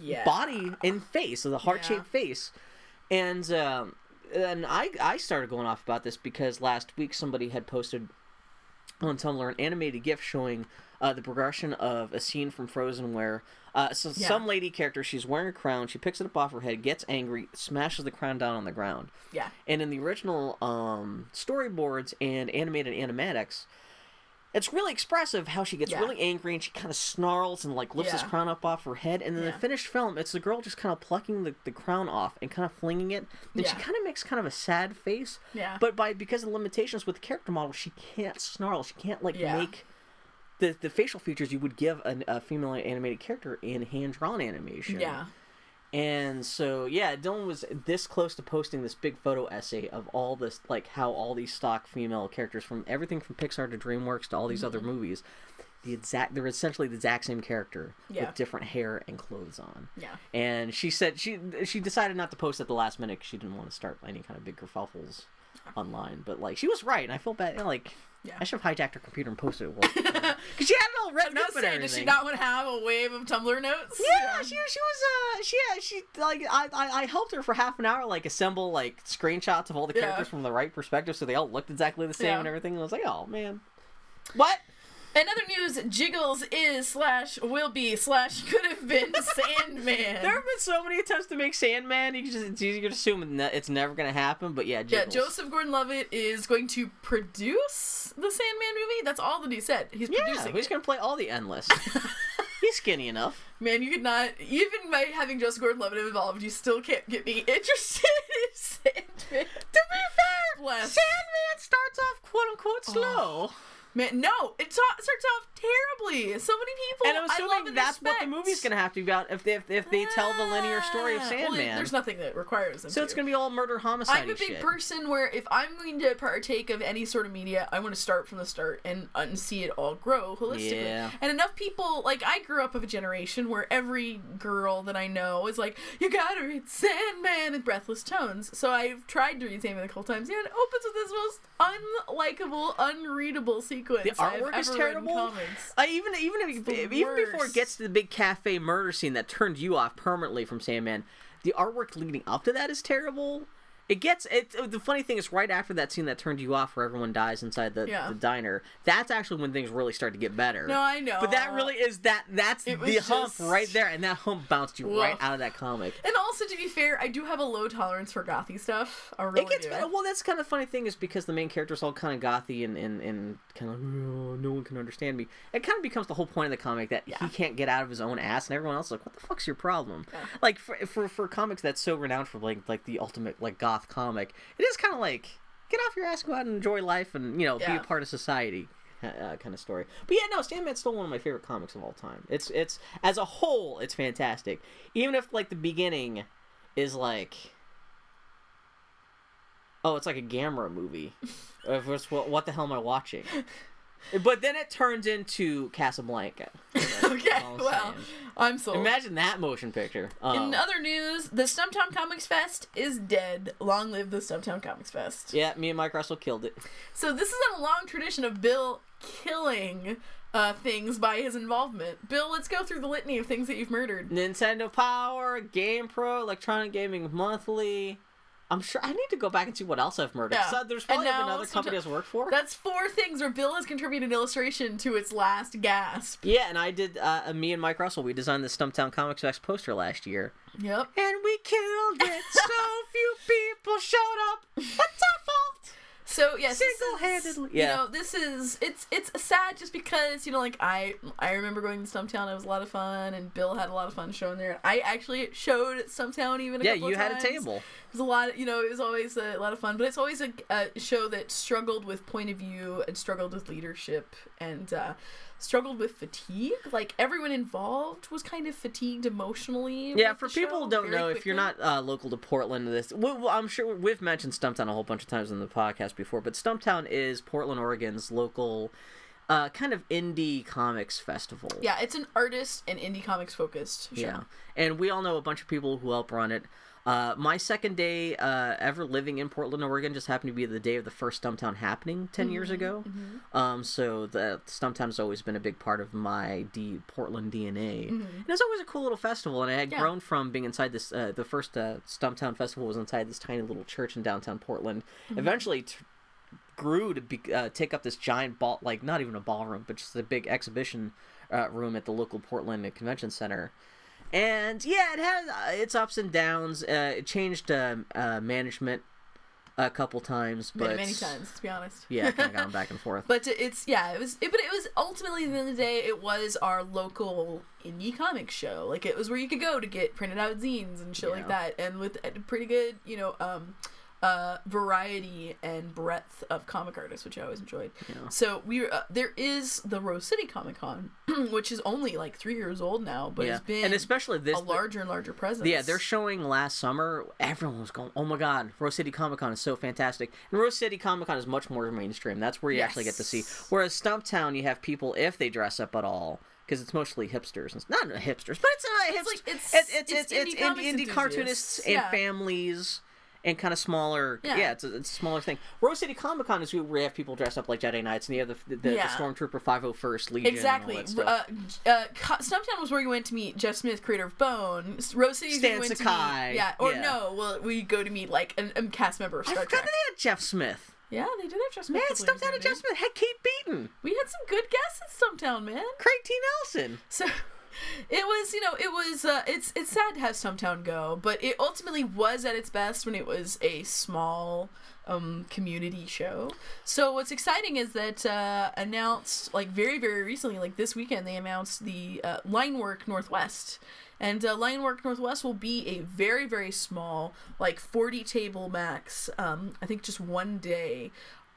Yeah. body and face, so the heart shaped face, and um, and I I started going off about this because last week somebody had posted on Tumblr an animated GIF showing uh, the progression of a scene from Frozen where uh, so Yeah. some lady character she's wearing a crown, she picks it up off her head, gets angry, smashes the crown down on the ground, Yeah. and in the original um, storyboards and animated animatics. It's really expressive how she gets Yeah. really angry and she kind of snarls and like lifts this crown up off her head. And then Yeah. the finished film, it's the girl just kind of plucking the, the crown off and kind of flinging it. And she kind of makes kind of a sad face. Yeah. But by because of limitations with the character model, she can't snarl. She can't like Yeah. make the the facial features you would give an, a female animated character in hand drawn animation. Yeah. And so yeah, Dylan was this close to posting this big photo essay of all this like how all these stock female characters from everything from Pixar to DreamWorks to all these other mm-hmm. movies, the exact they're essentially the exact same character Yeah. with different hair and clothes on. Yeah. And she said she she decided not to post at the last minute 'cause she didn't want to start any kind of big kerfuffles online. But like she was right, and I feel bad. Like Yeah. I should have hijacked her computer and posted it because she had it all written up was and does she not want to have a wave of Tumblr notes? Yeah, she she was uh she yeah, she like I, I I helped her for half an hour like assemble like screenshots of all the Yeah. characters from the right perspective so they all looked exactly the same Yeah. and everything. And I was like, oh man, what? In other news, Jiggles is slash will be slash could have been Sandman. There have been so many attempts to make Sandman. You just it's easy to assume it's never gonna happen. But yeah, yeah, Joseph Gordon-Levitt is going to produce the Sandman movie. That's all that he said. He's Yeah, producing. he's it. gonna play all the endless. he's skinny enough. Man, you could not even by having Joseph Gordon-Levitt involved, you still can't get me interested in Sandman. To be fair, Bless. Sandman starts off quote unquote oh. slow. Man, no, it ta- starts off terribly. So many people. And I'm assuming and that's what the movie's gonna have to be about if they, if, if they tell the linear story of Ah, well, Sandman. there's nothing that requires them. so to. it's gonna be all murder homicide. I'm a big shit. person where if I'm going to partake of any sort of media, I want to start from the start and, and see it all grow holistically. Yeah. And enough people, like I grew up of a generation where every girl that I know is like, "You gotta read Sandman" in breathless tones. So I've tried to read Sandman a couple times. Yeah, it opens with this most unlikable, unreadable sequence. The artwork is ever read in terrible. I even even if, even before it gets to the big cafe murder scene that turned you off permanently from Sandman, the artwork leading up to that is terrible. It gets it. The funny thing is, right after that scene that turned you off, where everyone dies inside the, Yeah. the diner, that's actually when things really start to get better. No, I know. But that really is that. That's It the was hump just- right there, and that hump bounced you right out of that comic. And also, to be fair, I do have a low tolerance for gothy stuff. I really It gets do. better. Well, that's kind of the funny thing is because the main character's all kind of gothy and, and, and kind of "Oh, no one can understand me. It kind of becomes the whole point of the comic that Yeah. he can't get out of his own ass, and everyone else is like, "What the fuck's your problem?" Yeah. Like for, for for comics that's so renowned for like like the ultimate like goth comic, it is kind of like get off your ass, go out and enjoy life, and you know be a part of society. Uh, kind of story, but yeah, no, Sandman's still one of my favorite comics of all time. It's it's as a whole, it's fantastic. Even if like the beginning is like oh, it's like a Gamera movie. Of course, what, what the hell am I watching? But then it turns into Casablanca. okay, well, saying. I'm sold. Imagine that motion picture. Oh. In other news, the Stumptown Comics Fest is dead. Long live the Stumptown Comics Fest. yeah, me and Mike Russell killed it. So this is a long tradition of Bill killing uh, things by his involvement. Bill, let's go through the litany of things that you've murdered. Nintendo Power, GamePro, Electronic Gaming Monthly. I'm sure I need to go back and see what else I've murdered. Yeah. So there's probably another company I've worked for. That's four things where Bill has contributed an illustration to its last gasp. Yeah, and I did. Uh, me and Mike Russell, we designed the Stumptown Comics Fest poster last year, Yep. and we killed it. so few people showed up. That's our fault. So yes, Single-handedly. You Yeah. know, this is it's it's sad just because you know, like I I remember going to Stumptown. It was a lot of fun, and Bill had a lot of fun showing there. I actually showed at Stumptown even. A Yeah, you had a table. It was a lot. Of, you know, it was always a lot of fun, but it's always a, a show that struggled with point of view and struggled with leadership and uh, struggled with fatigue. Like everyone involved was kind of fatigued emotionally. Yeah, for people who don't know, if you're not uh, local to Portland, this well, I'm sure we've mentioned Stumptown a whole bunch of times in the podcast before, but Stumptown is Portland, Oregon's local uh, kind of indie comics festival. Yeah, it's an artist and indie comics focused show. Yeah, and we all know a bunch of people who help run it. Uh, my second day uh, ever living in Portland, Oregon, just happened to be the day of the first Stumptown happening 10 years Mm-hmm, ago. Um, so the Stumptown's always been a big part of my D- Portland DNA, and it's always a cool little festival. And I had Mm-hmm. Yeah. grown from being inside this. Uh, the first uh, Stumptown festival was inside this tiny little church in downtown Portland. Mm-hmm. Eventually. T- grew to be, uh, take up this giant ball like not even a ballroom but just a big exhibition uh, room at the local portland convention center and yeah it had uh, its ups and downs uh, it changed um uh, management a couple times but Many, many times, to be honest. yeah kind of gone back and forth But it's yeah, it was. It, but it was ultimately at the end of the day, it was our local indie comic show. Like it was where you could go to get printed out zines and shit like that, and with a pretty good, you know, um, uh, variety and breadth of comic artists, which I always enjoyed. Yeah. So we uh, there is the Rose City Comic Con, which is only like three years old now, but yeah it's been and especially this a larger and larger presence. Yeah, they're showing last summer. Everyone was going, "Oh my God, Rose City Comic Con is so fantastic!" And Rose City Comic Con is much more mainstream. That's where you actually get to see. Whereas Stumptown, you have people if they dress up at all, because it's mostly hipsters, and not hipsters, but it's uh, hipsters. like- it's- it's it's it's it's, it's indie indie, indie cartoonists and Yeah. families. And kind of smaller, yeah. Yeah. it's, a, it's a smaller thing. Rose City Comic Con is where we have people dressed up like Jedi Knights, and you have the, the, Yeah. the Stormtrooper 501st Legion. Exactly. And all that stuff. Uh, uh, Stumptown was where you went to meet Jeff Smith, creator of Bone. Rose City Stan to Sakai, meet. Yeah. Or yeah. no, well, we go to meet like an, a cast member of I Star forgot Trek. that they had Jeff Smith. Yeah, they did have Jeff Smith. Man, Stumptown and Jeff. Smith had Kate Beaton. We had some good guests at Stumptown, man. Craig T. Nelson. So it was, you know, it was. Uh, it's it's sad to have Stumptown go, but it ultimately was at its best when it was a small um community show. So what's exciting is that uh announced like very very recently like this weekend they announced the uh, Linework Northwest. And uh, Linework Northwest will be a very very small like 40 table max um I think just one day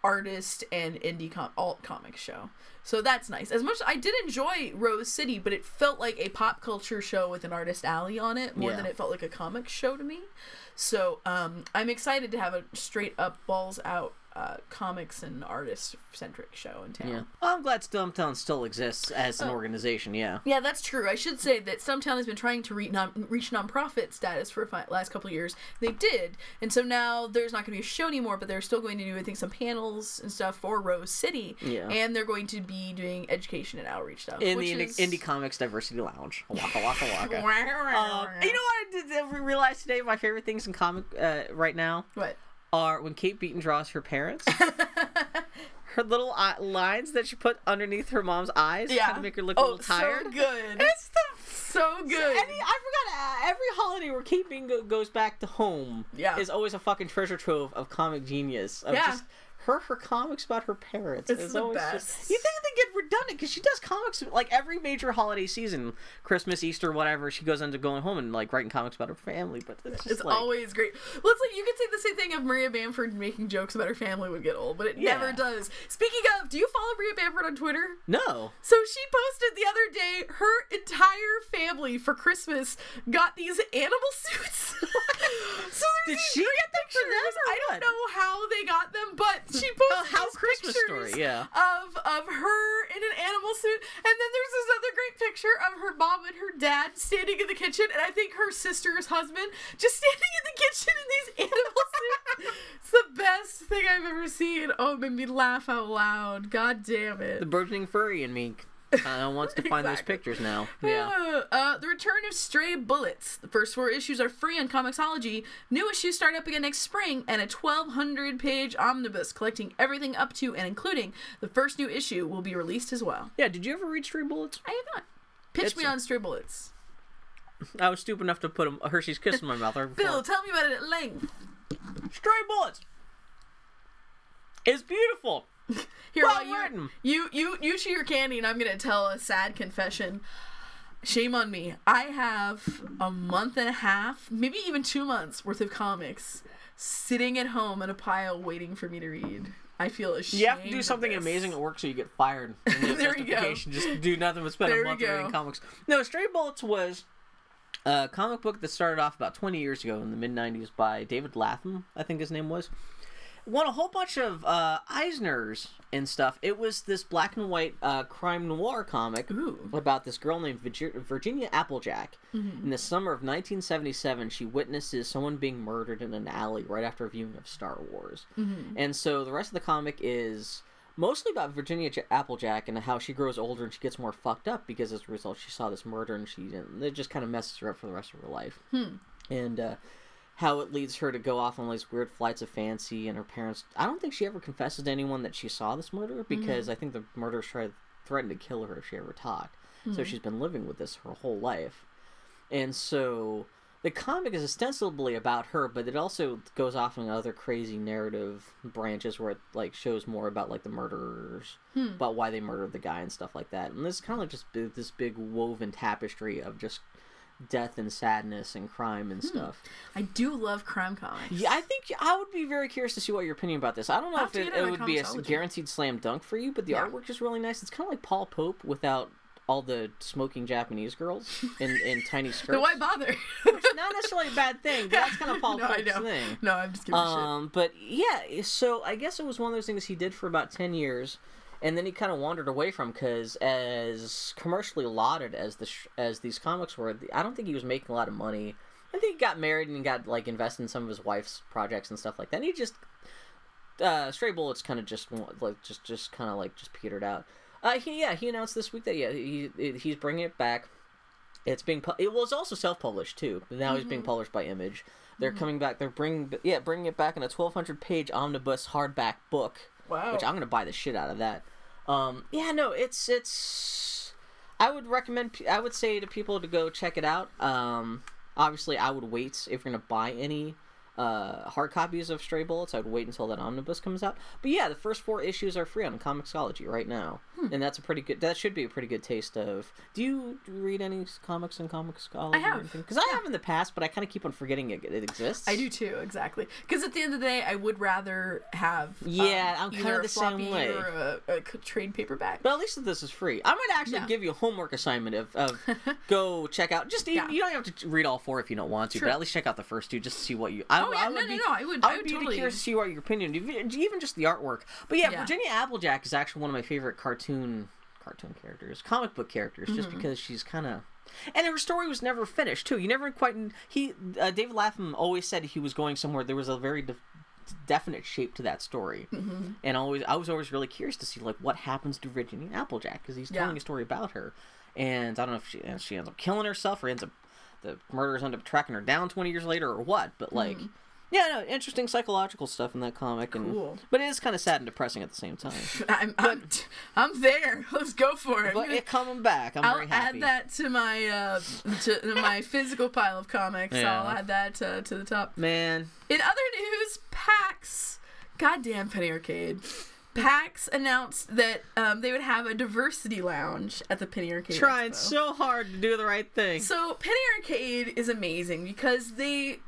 artist and indie com- alt comic show. So that's nice. As much I did enjoy Rose City, but it felt like a pop culture show with an artist alley on it more Yeah. than it felt like a comic show to me. So um, I'm excited to have a straight up balls out uh, comics and artist centric show in town. Yeah. Well, I'm glad Stumptown still exists as an Oh. organization. Yeah. Yeah, that's true. I should say that Stumptown has been trying to reach non reach nonprofit status for the fi- last couple of years. They did, and so now there's not going to be a show anymore, but they're still going to do I think some panels and stuff for Rose City. Yeah. and they're going to be doing education and outreach stuff In the is... Indie Comics Diversity Lounge. Waka waka waka. Um, you know what I did I realized today? My favorite things in comic uh, right now what? Are when Kate Beaton draws her parents. her little eye- lines that she put underneath her mom's eyes Yeah, kind of make her look a oh, little tired. so good, It's the so good. Any, I forgot. Uh, every holiday where Kate Beaton goes back to home Yeah. is always a fucking treasure trove of comic genius. Of Yeah. just her, her comics about her parents. It's is the always best. Just, you think they get redundant because she does comics like every major holiday season, Christmas, Easter, whatever. She goes into going home and like writing comics about her family. But it's, just It's like, always great. Well, it's like you could say the same thing of Maria Bamford making jokes about her family would get old, but it Yeah. never does. Speaking of, do you follow Maria Bamford on Twitter? no. So she posted the other day her entire family for Christmas got these animal suits. so Did she get them for them. I don't know how they got them, but she Oh, posted how these Christmas story, yeah. of of her in an animal suit, and then there's this other great picture of her mom and her dad standing in the kitchen, and I think her sister's husband just standing in the kitchen in these animal suits. It's the best thing I've ever seen. Oh, it made me laugh out loud. God damn it. The burgeoning furry in me uh, wants to find those pictures now. Yeah. Uh, the return of Stray Bullets. The first four issues are free on Comixology. New issues start up again next spring, and a 1,200 page omnibus collecting everything up to and including the first new issue will be released as well. Yeah. Did you ever read Stray Bullets? I have not. Pitch It's me a- on Stray Bullets. I was stupid enough to put a Hershey's Kiss in my mouth. Right. Bill, tell me about it at length. Stray Bullets is beautiful. Here, Well you, you you you chew your candy, and I'm gonna tell a sad confession. Shame on me. I have a month and a half, maybe even two months worth of comics sitting at home in a pile waiting for me to read. I feel ashamed. You have to do something amazing at work so you get fired. And you have There you go. Just do nothing but spend There a month reading comics. No, Stray Bullets was a comic book that started off about 20 years ago in the mid 90s by David Lapham, I think his name was. Won a whole bunch of uh, Eisners and stuff. It was this black and white uh, crime noir comic Ooh. about this girl named Virginia Applejack. In the summer of 1977, she witnesses someone being murdered in an alley right after a viewing of Star Wars. And so the rest of the comic is mostly about Virginia J- Applejack and how she grows older and she gets more fucked up because as a result she saw this murder and she and it just kind of messes her up for the rest of her life. And uh, how it leads her to go off on these weird flights of fancy and her parents. I don't think she ever confesses to anyone that she saw this murder mm-hmm. because I think the murderers tried threatened to kill her if she ever talked. So hmm. she's been living with this her whole life. And so the comic is ostensibly about her, but it also goes off in other crazy narrative branches where it like shows more about like the murderers, hmm. about why they murdered the guy and stuff like that. And this kind of like just this big woven tapestry of just death and sadness and crime and stuff. I do love crime comics. Yeah, I think I would be very curious to see what your opinion about this. I don't know I'll if it, it would be a guaranteed slam dunk for you, but the Yeah. artwork is really nice. It's kind of like Paul Pope without all the smoking Japanese girls in, in tiny skirts. Why bother? Not necessarily a bad thing, but that's kind of Paul no, Pope's thing. No, I'm just giving shit. Um, but yeah, so I guess it was one of those things he did for about ten years, and then he kind of wandered away from because as commercially lauded as the sh- as these comics were, I don't think he was making a lot of money. I think he got married and got like invested in some of his wife's projects and stuff like that. And he just uh, Stray Bullets kind of just like just just kind of like just petered out. Uh, he yeah he announced this week that yeah he he's bringing it back. It's being pu- it was also self published too. Now he's being published by Image. They're coming back. They're bringing yeah bringing it back in a twelve hundred page omnibus hardback book. Wow. Which I'm gonna buy the shit out of that. Um, yeah, no, it's it's. I would recommend. I would say to people to go check it out. Um, obviously, I would wait if you're gonna buy any uh, hard copies of Stray Bullets. I'd wait until that omnibus comes out. But yeah, the first four issues are free on Comixology right now, and that's a pretty good. That should be a pretty good taste of. Do you read any comics in Comixology? I have. because I have in the past, but I kind of keep on forgetting it, it exists. I do too, exactly. Because at the end of the day, I would rather have um, Yeah, I'm kinda the same way. or a, a trade paperback. But at least this is free. I might actually Yeah. give you a homework assignment of, of go check out. Just even, Yeah. you don't have to read all four if you don't want to, Sure. but at least check out the first two just to see what you. I, Oh, yeah, I would no, no, be, no, I would- I I would would be totally- curious to see what your opinion, even just the artwork. But yeah, Yeah. Virginia Applejack is actually one of my favorite cartoon cartoon characters, comic book characters, just Mm-hmm. because she's kind of. And her story was never finished too. You never quite. He uh, David Lapham always said he was going somewhere. There was a very de- definite shape to that story, Mm-hmm. and always I was always really curious to see like what happens to Virginia Applejack because he's Yeah. telling a story about her, and I don't know if she and she ends up killing herself or ends up the murderers end up tracking her down twenty years later or what. But like, yeah, no, interesting psychological stuff in that comic, and. Cool. but it is kind of sad and depressing at the same time. I'm, I'm, I'm there. Let's go for it. But it coming back, I'm I'll very happy. add that to my uh, to, to my physical pile of comics. Yeah. I'll add that uh, to the top. Man, In other news, PAX, goddamn Penny Arcade, PAX announced that um, they would have a diversity lounge at the Penny Arcade. trying Expo. so hard to do the right thing. So Penny Arcade is amazing because they,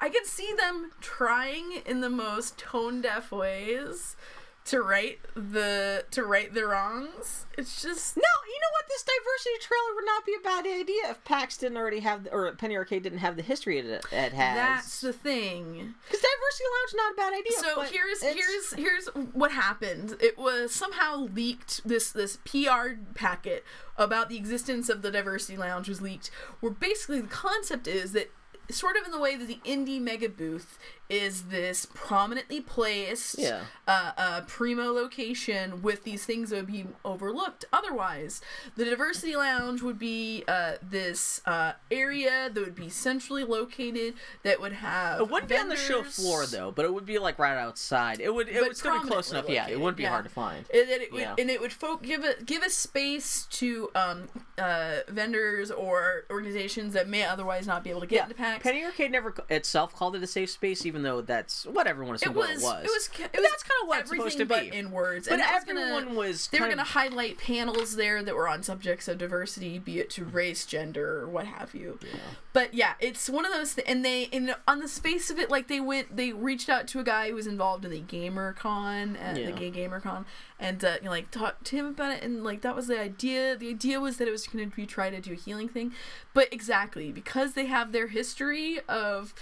I can see them trying in the most tone deaf ways to right the to right the wrongs. It's just No, you know what? This diversity trailer would not be a bad idea if PAX didn't already have, or Penny Arcade didn't have the history it, it has. that's the thing. Because diversity lounge not a bad idea. So here's it's- here's here's what happened. It was somehow leaked. This this PR packet about the existence of the diversity lounge was leaked. Where basically the concept is that sort of in the way that the indie mega booth is this prominently placed Yeah. uh, uh, primo location with these things that would be overlooked otherwise. The diversity lounge would be uh, this uh, area that would be centrally located that would have It wouldn't be on the show floor though, but it would be like right outside. It would it would still be close enough. prominently Yeah, it wouldn't be yeah. hard to find. and it would, Yeah. and it would fo- give a give a space to um, uh, vendors or organizations that may otherwise not be able to get into PAX. Penny Arcade never itself called it a safe space, even though that's what everyone it was, what it was. it was it was that's kind of what it's supposed to be. in words. But and everyone gonna, was they were going to highlight panels there that were on subjects of diversity, be it to race, gender, or what have you. Yeah. But yeah, it's one of those, th- and they, and on the face of it, like they went, they reached out to a guy who was involved in the GamerCon, uh, Yeah. the Gay GamerCon, and uh, you know, like talk to him about it, and like that was the idea. The idea was that it was going to be try to do a healing thing, but exactly because they have their history of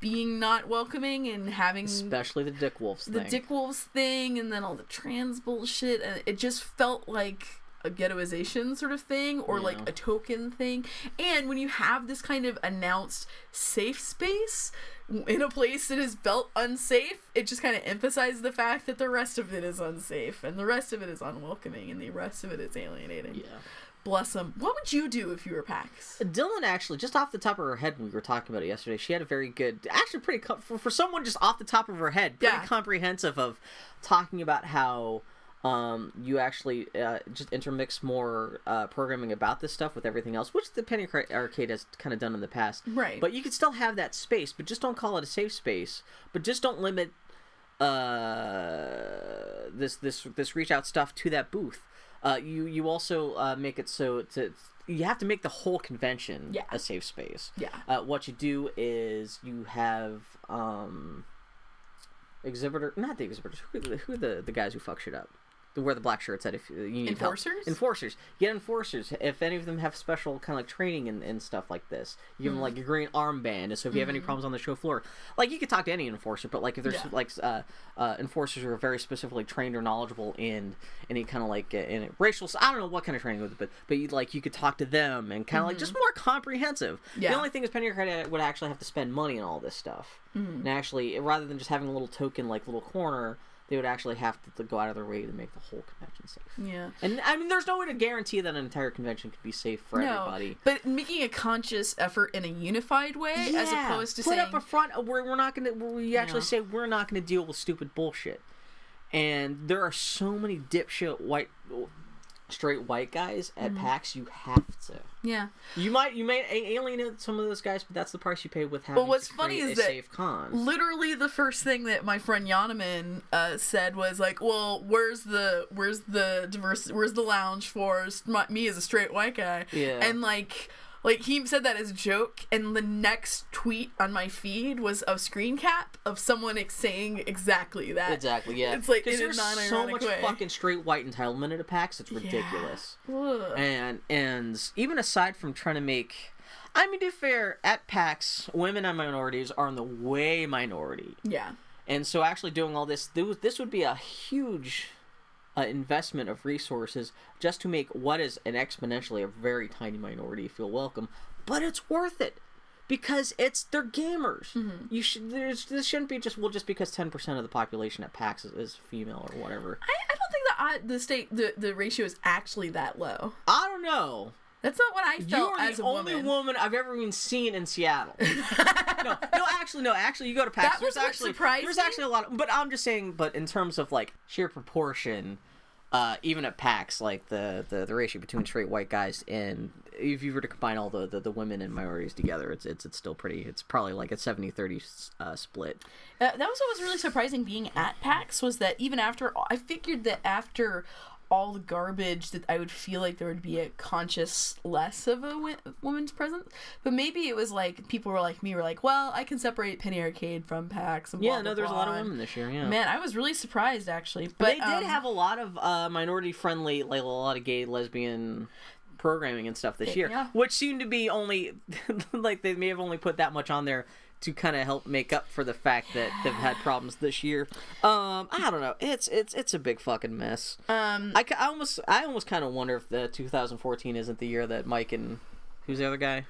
being not welcoming and having especially the Dick Wolves the thing. Dick Wolves thing and then all the trans bullshit and it just felt like a ghettoization sort of thing or like a token thing and when you have this kind of announced safe space in a place that is felt unsafe it just kind of emphasizes the fact that the rest of it is unsafe and the rest of it is unwelcoming and the rest of it is alienating yeah. bless them what would you do if you were pax uh, Dylan actually, just off the top of her head, when we were talking about it yesterday, she had a very good, actually pretty for, for someone just off the top of her head, pretty Yeah. comprehensive of talking about how um, you actually uh, just intermix more uh, programming about this stuff with everything else, which the Penny Arcade has kind of done in the past. Right. But you could still have that space, but just don't call it a safe space. But just don't limit uh, this this this reach out stuff to that booth. Uh, you you also uh, make it so to you have to make the whole convention Yeah. a safe space. Yeah. Uh, what you do is you have um, exhibitor, not the exhibitors. Who who the, the guys who fuck shit up? Wear the black shirts at if uh, you need help. Enforcers? Enforcers. You get enforcers. If any of them have special kind of like training and, and stuff like this, you give Mm-hmm. them like a green armband. And so if you have any problems on the show floor, like you could talk to any enforcer, but like if there's Yeah. like uh, uh, enforcers who are very specifically trained or knowledgeable in any kind of like uh, in racial, I don't know what kind of training with it, but but you like you could talk to them and kind of like just more comprehensive. Mm-hmm. Yeah. The only thing is Penny Arcade would actually have to spend money on all this stuff. Mm-hmm. And actually, rather than just having a little token like little corner, they would actually have to, to go out of their way to make the whole convention safe. yeah And I mean, there's no way to guarantee that an entire convention could be safe for everybody. But making a conscious effort in a unified way, as opposed to put saying, up a front where we're not gonna, we actually Yeah. say we're not gonna deal with stupid bullshit. And there are so many dipshit white, straight white guys at Mm-hmm. PAX. You have to. yeah. You might you may alienate some of those guys, but that's the price you pay with having. But what's funny is a that safe con. Literally, the first thing that my friend Yonaman uh, said was like, "Well, where's the where's the diverse Where's the lounge for my, me as a straight white guy?" Yeah. And like, like he said that as a joke, and the next tweet on my feed was a screen cap of someone ex- saying exactly that. Exactly. Yeah. It's like in a there's so much way. fucking straight white entitlement at a PAX. It's ridiculous. Ugh. And and even aside from trying to make, I mean, to be fair, at PAX, women and minorities are in the way minority, Yeah. and so actually doing all this, this this would be a huge. Uh, investment of resources just to make what is an exponentially a very tiny minority feel welcome, but it's worth it because it's they're gamers. Mm-hmm. You should there's this shouldn't be just well just because ten percent of the population at PAX is, is female or whatever. I, I don't think that the state the, the ratio is actually that low. I don't know. That's not what I felt You are as the a only woman. woman I've ever even seen in Seattle. no, no, actually, no, actually, you go to PAX. That was there's actually surprised there's actually a lot. Of, but I'm just saying, but in terms of like sheer proportion, uh, even at PAX, like the, the the ratio between straight white guys and if you were to combine all the, the, the women and minorities together, it's it's it's still pretty. It's probably like a 70-30 uh, split. Uh, that was what was really surprising being at PAX was that even after I figured that after all the garbage that I would feel like there would be a conscious less of a w- woman's presence, but maybe it was like people were like me were like, well, I can separate Penny Arcade from PAX. And Yeah, blah, no, blah, there's a lot of women this year. Yeah. Man, I was really surprised actually. But they did um, have a lot of uh, minority friendly, like a lot of gay, lesbian programming and stuff this year, yeah. which seemed to be only like they may have only put that much on there to kind of help make up for the fact that they've had problems this year. Um, I don't know. It's it's it's a big fucking mess. um I, I almost I almost kind of wonder if the 2014 isn't the year that Mike and who's the other guy?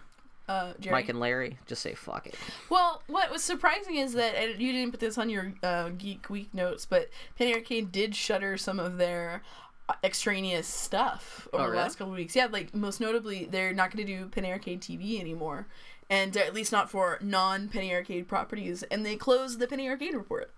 Uh. Mike and Larry, just say fuck it. Well, what was surprising is that and you didn't put this on your uh, Geek Week notes, but Penny Arcade did shutter some of their uh, extraneous stuff over Oh, the last couple of weeks. Yeah, like most notably, they're not going to do Penny Arcade TV anymore, and at least not for non Penny Arcade properties. And they closed the Penny Arcade report.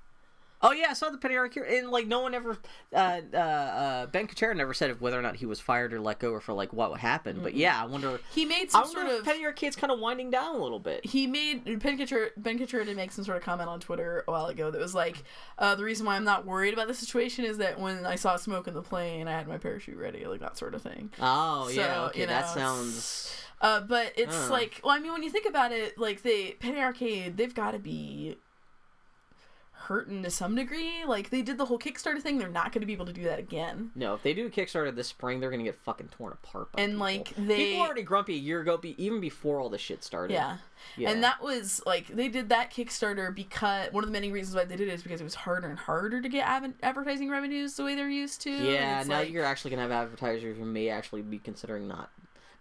Oh yeah, I saw the Penny Arcade, and like no one ever, uh, uh, uh, Ben Kuchera never said whether or not he was fired or let go or for like what happened. But yeah, I wonder. He made some sort if of. Penny Arcade's kind of winding down a little bit. he made Ben Kuchera, Ben did make some sort of comment on Twitter a while ago that was like, uh, the reason why I'm not worried about the situation is that when I saw smoke in the plane, I had my parachute ready, like that sort of thing. Oh yeah, okay, you know, that sounds. Uh, but it's like, well, I mean, when you think about it, like the Penny Arcade, they've got to be hurting to some degree. Like they did the whole Kickstarter thing, they're not going to be able to do that again. No, if they do a Kickstarter this spring, they're gonna get fucking torn apart. By And, people. like, they- people were already grumpy a year ago, be, even before all this shit started. Yeah. Yeah. And that was like they did that Kickstarter because one of the many reasons why they did it is because it was harder and harder to get ad- advertising revenues the way they're used to. Yeah, now like- you're actually gonna have advertisers who may actually be considering not,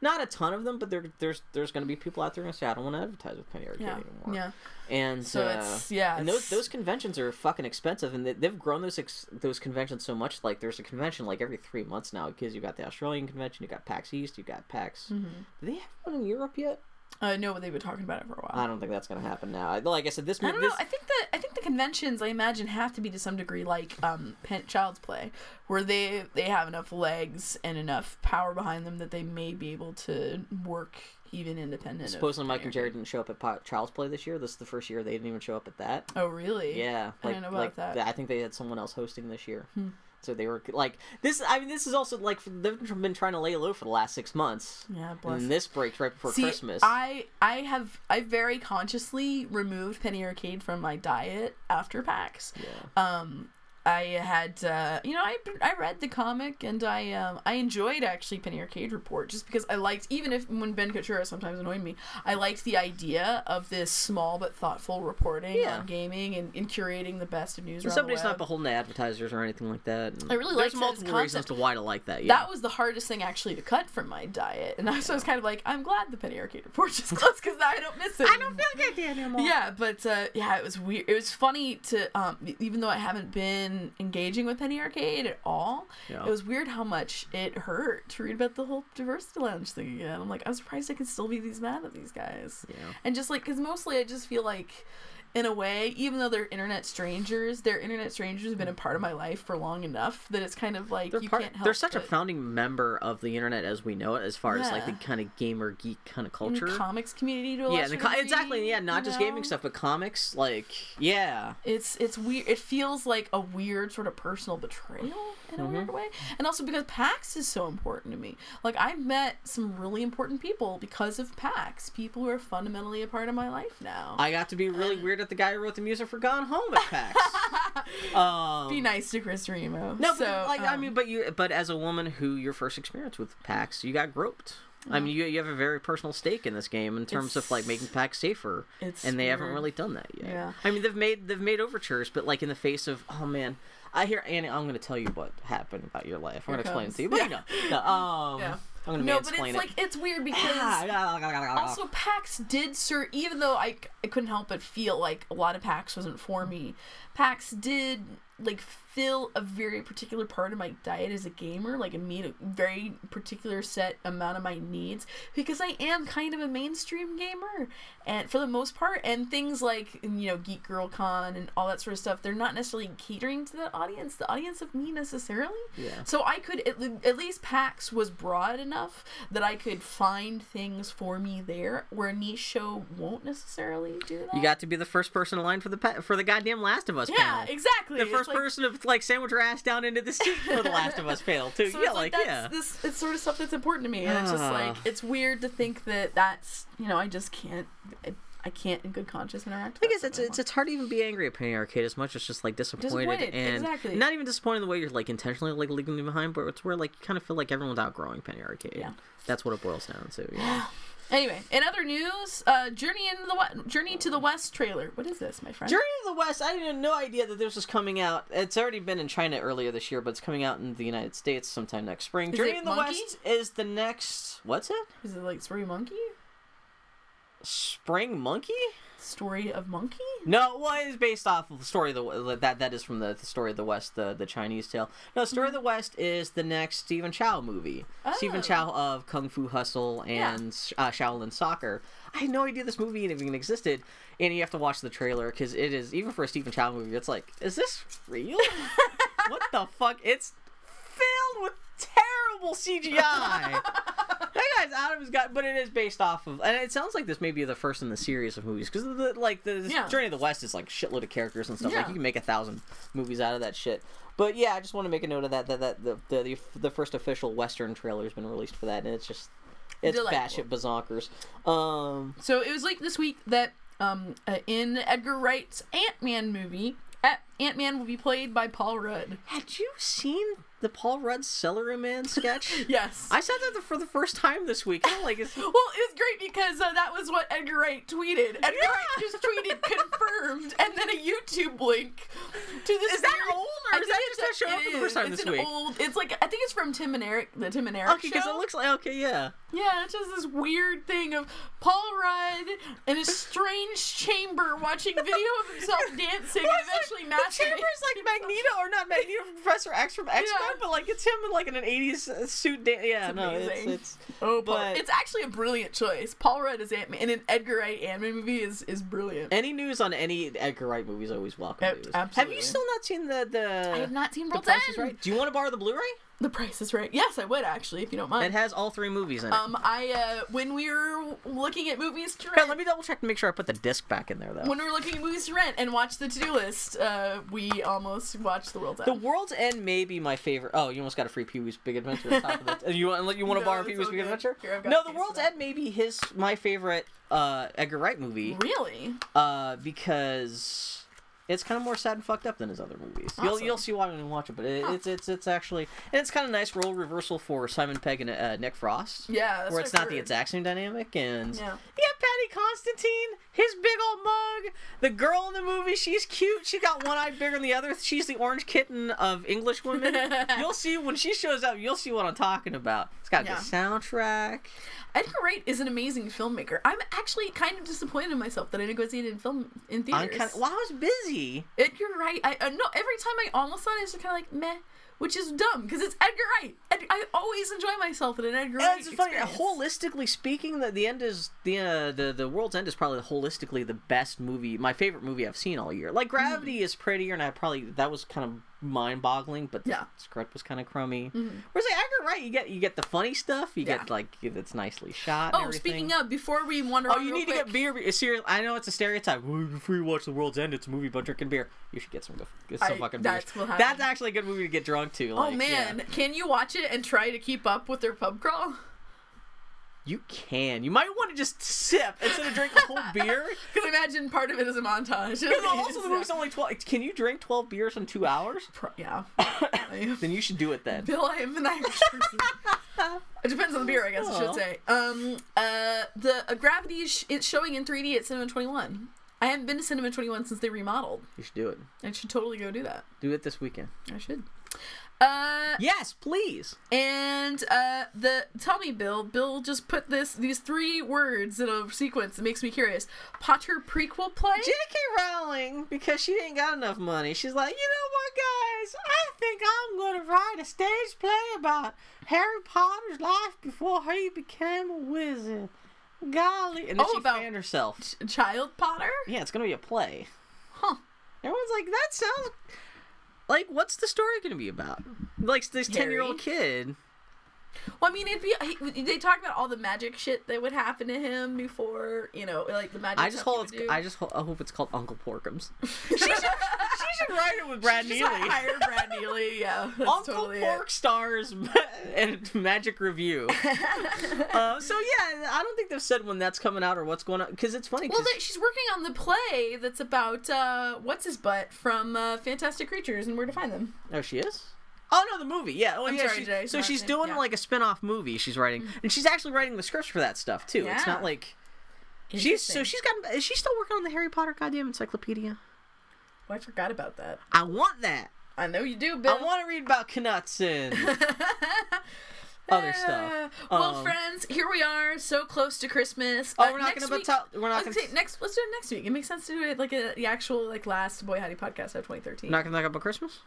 not a ton of them, but there, there's there's gonna be people out there gonna say I don't want to advertise with Penny Arcade yeah, anymore. yeah. And So uh, it's yeah, and those it's- those conventions are fucking expensive, and they, they've grown those ex- those conventions so much. Like there's a convention like every three months now because you've got the Australian convention, you've got PAX East, you've got PAX. Mm-hmm. Do they have one in Europe yet? I know but they've been talking about it for a while. I don't think that's gonna happen now. I- Like I said, this I don't this, know. I think the I think the conventions I imagine have to be to some degree like um Child's Play, where they they have enough legs and enough power behind them that they may be able to work even independent. supposedly Mike and Jared didn't show up at Po- Child's Play this year. This is the first year they didn't even show up at that. Oh really? Yeah, I like didn't know about like that. Hmm. I think they had someone else hosting this year. So they were like this. I mean, this is also like they've been trying to lay low for the last six months. Yeah, bless. And this breaks right before See, Christmas. I I have I very consciously removed Penny Arcade from my diet after PAX. yeah. um I had uh, you know I, I read the comic and I um, I enjoyed actually Penny Arcade Report just because I liked even if when Ben Kuchera sometimes annoyed me I liked the idea of this small but thoughtful reporting Yeah. on gaming and, and curating the best of news. And somebody's not beholden to advertisers or anything like that. and I really There's liked it as a multiple reasons to why to like that. Yeah. That was the hardest thing actually to cut from my diet, and I was, I was kind of like, I'm glad the Penny Arcade Report just closed because I don't miss it. I don't feel like I did anymore. yeah, but uh, yeah, it was weird. It was funny to um, even though I haven't been engaging with Penny Arcade at all, Yeah. it was weird how much it hurt to read about the whole diversity lounge thing again. I'm like, I'm surprised I can still be these mad at these guys. Yeah. And just like, because mostly I just feel like. In a way, even though they're internet strangers, they're internet strangers have been a part of my life for long enough that it's kind of like They're, you part, can't help. they're such a founding member of the internet as we know it, as far as like the kind of gamer geek kind of culture. comics community yeah, lesser the co- degree, exactly. Yeah, not just know? gaming stuff, but comics. Like, yeah, It's it's weird. It feels like a weird sort of personal betrayal in a Mm-hmm. weird way, and also because PAX is so important to me. Like I've met some really important people because of PAX. People who are fundamentally a part of my life now. I got to be really weird at the guy who wrote the music for Gone Home at PAX. um, Be nice to Chris Remo. No, so, but like I um, mean, but you, but as a woman who your first experience with PAX, you got groped. I mean, you, you have a very personal stake in this game in terms of like making PAX safer, It's and they haven't really done that yet. Yeah. I mean, they've made they've made overtures, but like in the face of oh man, I hear Annie. I'm going to tell you what happened about your life. I'm going to explain it to you, but you know, no, um, Yeah. I'm to no, but it's it. like it's weird because also PAX did serve even though I, I couldn't help but feel like a lot of PAX wasn't for me. PAX did like fill a very particular part of my diet as a gamer, like meet a very particular set amount of my needs because I am kind of a mainstream gamer and for the most part and things like you know Geek Girl Con and all that sort of stuff, they're not necessarily catering to the audience, the audience of me necessarily. Yeah. So I could at, at least PAX was broad enough that I could find things for me there where a niche show won't necessarily do that. You got to be the first person aligned for the pa- for the goddamn Last of Us yeah, panel. exactly. The It's first like- person to like sandwich her ass down into the seat for the Last of Us panel too. So yeah, it's like, like, that's yeah. this it's sort of stuff that's important to me, and it's just like Ah. it's weird to think that that's you know I just can't I, I can't in good conscience interact. I guess it's, it's it's hard to even be angry at Penny Arcade as much as just like disappointed, Disappointed, and exactly. not even disappointed in the way you're like intentionally like leaving me behind, but it's where like you kind of feel like everyone's outgrowing Penny Arcade. Yeah. That's what it boils down to. Yeah. Anyway, in other news, uh, Journey into the West, Journey to the West trailer. What is this, my friend? Journey to the West. I had no idea that this was coming out. It's already been in China earlier this year, but it's coming out in the United States sometime next spring. Is Journey in the Monkey? West is the next. What's it? Is it like Story Monkey? Spring Monkey? Story of Monkey? No, well, it's based off of the story of the that that is from the, the story of the West, the the Chinese tale. No, story of the West is the next Stephen Chow movie. Stephen Oh. Chow of Kung Fu Hustle Yeah. and uh, Shaolin Soccer. I had no idea this movie even existed, and you have to watch the trailer because it is even for a Stephen Chow movie. It's like, is this real? what the fuck? It's filled with terrible CGI. that guy's out of his gut, but it is based off of, and it sounds like this may be the first in the series of movies because the like the Yeah. Journey of the West is like shitload of characters and stuff. Like you can make a thousand movies out of that shit. But yeah, I just want to make a note of that. That, that the, the the the first official Western trailer has been released for that, and it's just it's batshit bazonkers. Um, So it was like this week that um, uh, in Edgar Wright's Ant Man movie, Ant Man will be played by Paul Rudd. had you seen the Paul Rudd Celery Man sketch? Yes. I saw that for the first time this week. I'm like, it's, well, it was great because uh, that was what Edgar Wright tweeted. Edgar Yeah. Wright just tweeted confirmed and then a YouTube link to this. Is that weird- old, or I is think that it's just a- that showed up for the first time it's this an week? Old, it's like I think it's from Tim and Eric, the Tim and Eric okay, because it looks like okay, yeah. Yeah, it's just this weird thing of Paul Rudd in a strange chamber watching video of himself dancing Well, and it's eventually like, the chamber's like Magneto, or not Magneto, Professor X from X Men, Yeah. but like it's him in like in an '80s uh, suit. Da- yeah, It's no, it's it's. Oh, Paul, but- it's actually a brilliant choice. Paul Rudd as Ant Man in an Edgar Wright Ant Man movie is is brilliant. Any news on any Edgar Wright movies always welcome. Ab- absolutely. Have you still not seen the the? I have not seen The World's Price is Right. Do you want to borrow the Blu-ray? The Price is Right. Yes, I would actually, if you don't mind. It has all three movies in it. um, I uh, when we were looking at movies to rent, let me double check to make sure I put the disc back in there though. when we were looking at movies to rent and watch the to-do list, uh, we almost watched The World's End. The World's End may be my favorite. Oh, you almost got a free Pee Wee's Big Adventure. On top of it. You want you want to No, borrow Pee Wee's all Big. Adventure? Here, No, The World's. End may be his my favorite uh, Edgar Wright movie. really? Uh, because it's kind of more sad and fucked up than his other movies. You'll you'll see why when you watch it, but it, it's it's it's actually and it's kind of nice role reversal for Simon Pegg and uh, Nick Frost. Yeah, that's where it's not the exact same dynamic and Yeah. yeah, Paddy Considine, his big old mug. The girl in the movie, she's cute. She got one eye bigger than the other. She's the orange kitten of English women. you'll see when she shows up. You'll see what I'm talking about. It's got a Yeah. good soundtrack. Edgar Wright is an amazing filmmaker. I'm actually kind of disappointed in myself that I didn't go see it in film in theaters. kind of, well, I was busy. Edgar Wright. I uh, no. Every time I almost saw it, it's just kind of like meh, which is dumb because it's Edgar Wright. Ed, I always enjoy myself in an Edgar And Wright. it's funny. Holistically speaking, the, the end is the uh, the the world's end is probably holistically the best movie, my favorite movie I've seen all year. Like Gravity is prettier, and I probably that was kind of mind boggling, but the Yeah. script was kind of crummy. Mm-hmm. Whereas like Edgar Wright, you get you get the funny stuff, you Yeah. get like it's nicely shot. Oh, speaking of, before we wander Oh, you need to get beer. be- Serious. I know it's a stereotype. Before you watch The World's End, it's a movie about drinking beer. You should get some. Get some I- fucking that's what happened. That's actually a good movie to get drunk to. Oh Like, yeah. man, can you watch it and try to keep up with their pub crawl? You can. You might want to just sip instead of drink a whole beer. Because imagine part of it is a montage. Because also the movie's only twelve. Can you drink twelve beers in two hours? Yeah. Then you should do it then. Bill, I am an Irish person. it depends on the beer, I guess I should say. Um, uh, the uh, Gravity is sh- it's showing in 3D at Cinema 21. I haven't been to Cinema 21 since they remodeled. You should do it. I should totally go do that. Do it this weekend. I should. Uh, Yes, please. and uh, the tell me, Bill. Bill just put this these three words in a sequence that makes me curious. Potter prequel play. J.K. Rowling, because she ain't got enough money, she's like, you know what, guys? I think I'm gonna write a stage play about Harry Potter's life before he became a wizard. Golly, and then Oh, she about- fanned herself. Child Potter. Yeah, it's gonna be a play. Huh. Everyone's like, that sounds like what's the story gonna be about? Like this ten year old kid. Well, I mean, it'd be he, they talk about all the magic shit that would happen to him before, you know, like the magic. I just hope it's. I just hope it's called Uncle Porkums. should, write it with Brad Neely. hire Brad Neely. Yeah, Uncle totally Pork stars and Magic Review. uh, so yeah, I don't think they've said when that's coming out or what's going on because it's funny. it. Well, they, she's working on the play that's about uh, what's his butt from uh, Fantastic Creatures and Where to Find Them. oh, she is. Oh no, the movie. Yeah. Oh I'm yeah. sorry, she- so she's doing yeah. Like a spin-off movie. She's writing, and she's actually writing the scripts for that stuff too. It's not like she's so she's got. Is she still working on the Harry Potter goddamn encyclopedia? Oh, I forgot about that. I want that. I know you do, Bill. I want to read about Knudsen. other stuff. Uh, well, Um, friends, here we are, so close to Christmas. Oh, Uh, we're not gonna week- tell. We're not gonna. gonna next. Let's do it next week. It makes sense to do it like a, the actual like last Boy Howdy podcast of 2013. Not gonna talk about Christmas.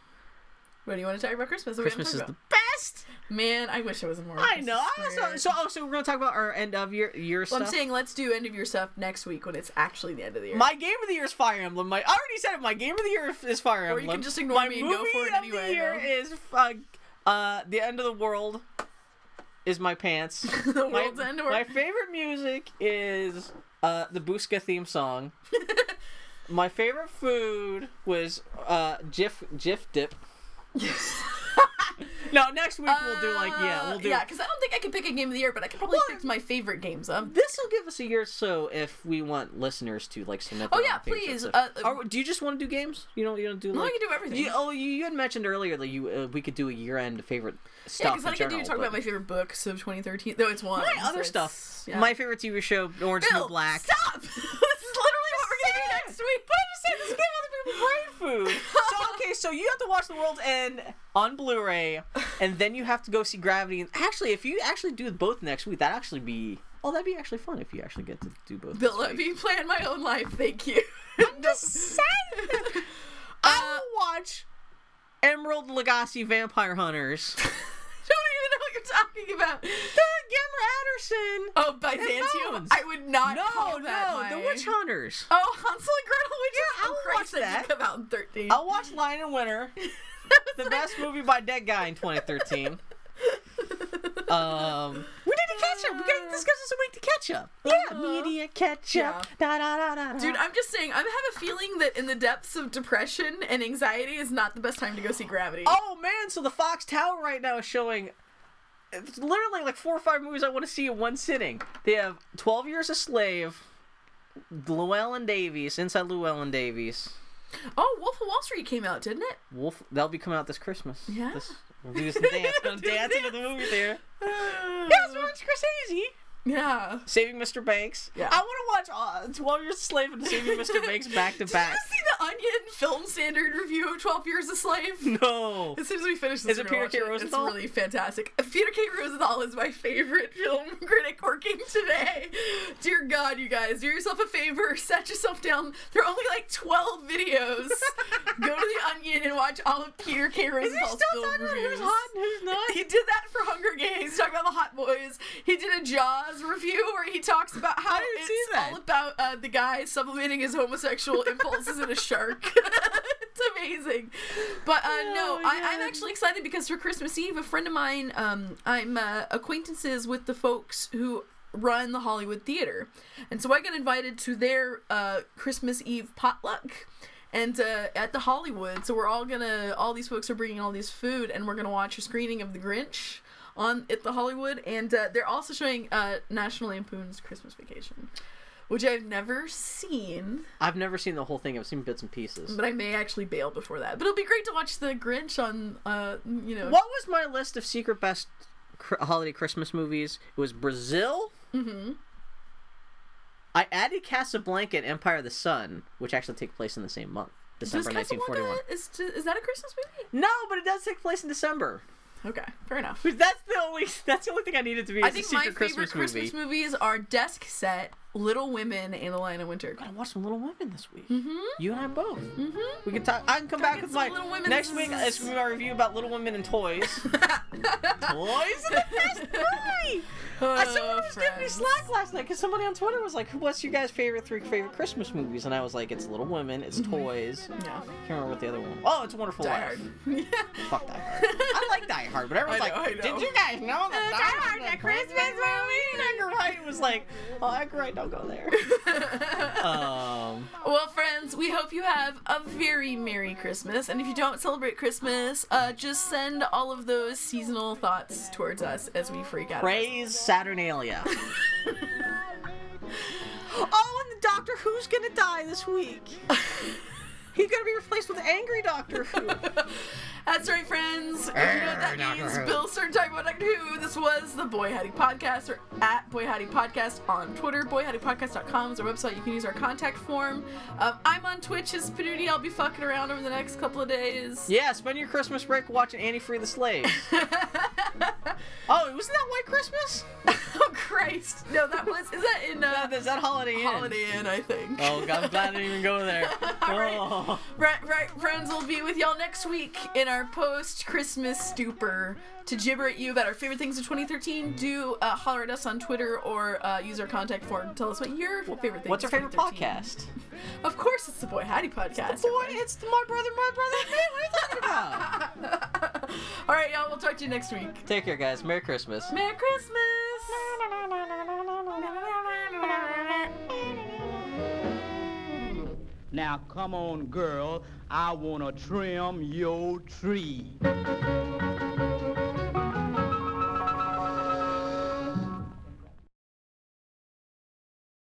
What do you want to talk about Christmas? haven't Christmas is talked the best. man. I wish it was more. I know. I- So, so, oh, so we're gonna talk about our end of year year Well, stuff. I'm saying let's do end of year stuff next week when it's actually the end of the year. My game of the year is Fire Emblem. My, I already said it. My game of the year is Fire Or Emblem. you can just ignore My me and go for it of anyway, the year is uh, uh, the end of the world. Is my pants. the my, world's end. Or... my favorite music is uh, the Busca theme song. my favorite food was uh, Jif Jif dip. no, next week we'll do like yeah, we'll do. Uh, Yeah, because I don't think I can pick a game of the year, but I can probably Well- pick my favorite games. Um, This will give us a year or so if we want listeners to like submit. Oh, yeah, own favorites please, stuff. uh, Are- do you just want to do games? You don't. You don't do no, I like. can do everything. You, oh, you, you had mentioned earlier that you uh, we could do a year-end favorite stuff. yeah, because I can do general, talk but about my favorite books of 2013. Though it's one. my so other it's- stuff. yeah. My favorite TV show, Orange is the Bill, New Black. Stop! this is literally what we're gonna do next week. Said this give other people brain food. so okay, so you have to watch The World's End on Blu-ray, and then you have to go see Gravity. And actually, if you actually do both next week, that actually be oh, that'd be actually fun if you actually get to do both. This let me plan my own life. Thank you. I'm just saying. Uh, I will watch Emerald Lagasse Vampire Hunters. don't even know what you're talking about. the Gemma Arterton. Oh, Byzantium. Bones. I would not no, call no, that the. Witch Hunters. Oh, Hansel and Gretel Witch Yeah, Oh, I'll Christ, watch that that. come out in 13. I'll watch Lion in Winter, the best movie by Dead Guy in 2013. Um, to catch up. We gotta mm. discuss this a week to catch up. Yeah, media catch up. Da, da, da, da, da. Dude, I'm just saying, I have a feeling that in the depths of depression and anxiety is not the best time to go see Gravity. Oh man, so the Fox Tower right now is showing it's literally like four or five movies I want to see in one sitting. They have 12 Years a Slave, Llewyn Davis, Inside Llewyn Davis. Oh, Wolf of Wall Street came out, didn't it? Wolf, that'll be coming out this Christmas. Yeah. This, we'll do some dance. Gonna dance into the movie theater. Yeah, Yeah, it's Martin Scorsese. Yeah. Saving Mr. Banks. Yeah. I want to watch uh, 12 Years a Slave and Saving Mr. Banks back to Did back. you see the Onion film standard review of 12 Years a Slave? No. As soon as we finish this, Is it Peter K. watch Rosenthal? It's really fantastic. Peter K. Rosenthal is my favorite film critic working today. Dear God, you guys, do yourself a favor, set yourself down. There are only like 12 videos. Go to the Onion and watch all of Peter K. Is he Rosenthal's still film talking about who's hot and who's not? He did that for Hunger Games, He's talking about the hot boys. He did a Jaws review where he talks about how it's see that. all about uh, the guy supplementing his homosexual impulses in a shark. it's amazing. But uh, no, Oh, I, I'm actually excited because for Christmas Eve, a friend of mine, um, I'm uh, acquaintances with the folks who run the Hollywood Theater. And so I got invited to their uh, Christmas Eve potluck. And uh, at the Hollywood, so we're all gonna, all these folks are bringing all these food, and we're gonna watch a screening of The Grinch on at the Hollywood, and uh, they're also showing uh, National Lampoon's Christmas Vacation, which I've never seen, I've never seen the whole thing. I've seen bits and pieces. but I may actually bail before that. But it'll be great to watch The Grinch on, uh, you know, What was my list of secret best cr- holiday Christmas movies? It was Brazil. hmm I added Casablanca and Empire of the Sun, which actually take place in the same month, December Casablanca 1941. is is that a Christmas movie? No, but it does take place in December. Okay, fair enough. That's the only. That's the only thing I needed to be. I think my secret favorite Christmas, Christmas movie. movies are Desk Set, Little Women, and The Lion of Winter. Gotta watch some Little Women this week. Mm-hmm. You and I both. Mm-hmm. We can talk. I can come back with my next week. It's gonna be my review about Little Women and toys. toys are the best movie. I someone was giving me slack last night because somebody on Twitter was like, "What's your guys' favorite three favorite Christmas movies?" And I was like, "It's Little Women, it's Toys." Yeah. Can't remember what the other one. Oh, it's Wonderful Die Life. Hard. yeah. Fuck Die Hard. I like Die Hard, but everyone's know, like, I. "Did you guys know that Uh, Die Die Hard's Hard's a Christmas movie?" Edgar Wright was like, "Oh, Edgar Wright, don't go there." um, Well, friends, we hope you have a very Merry Christmas. And if you don't celebrate Christmas, uh, just send all of those seasonal thoughts towards us as we freak out. praise Saturnalia. oh, and the Doctor Who's gonna die this week. He's gonna be replaced with Angry Doctor Who. That's right, friends. If you know what that means, Bill started talking about Doctor Who. This was the Boy Howdy Podcast, or at Boy Howdy Podcast on Twitter. BoyHowdyPodcast.com is our website. You can use our contact form. Um, I'm on Twitch as Panuti. I'll be fucking around over the next couple of days. yeah, spend your Christmas break watching Annie Free the Slave. Oh, wasn't that White Christmas? oh Christ! No, that was. Is that in uh, Is that Holiday Inn? Holiday Inn? I think. Oh, God, I'm glad I didn't even go there. Alright. Oh. Right, right, right, friends, we'll be with y'all next week in our post Christmas stupor to gibber at you about our favorite things of 2013. Do uh, holler at us on Twitter or uh, use our contact form. Tell us what your favorite thing What's your favorite podcast? Of course, it's the Boy Howdy podcast. Boy, it's my brother, my brother, me. What are you talking about? All right, y'all. We'll talk to you next week. Take care, guys. Merry Christmas. Merry Christmas. Now come on, girl, I wanna trim your tree.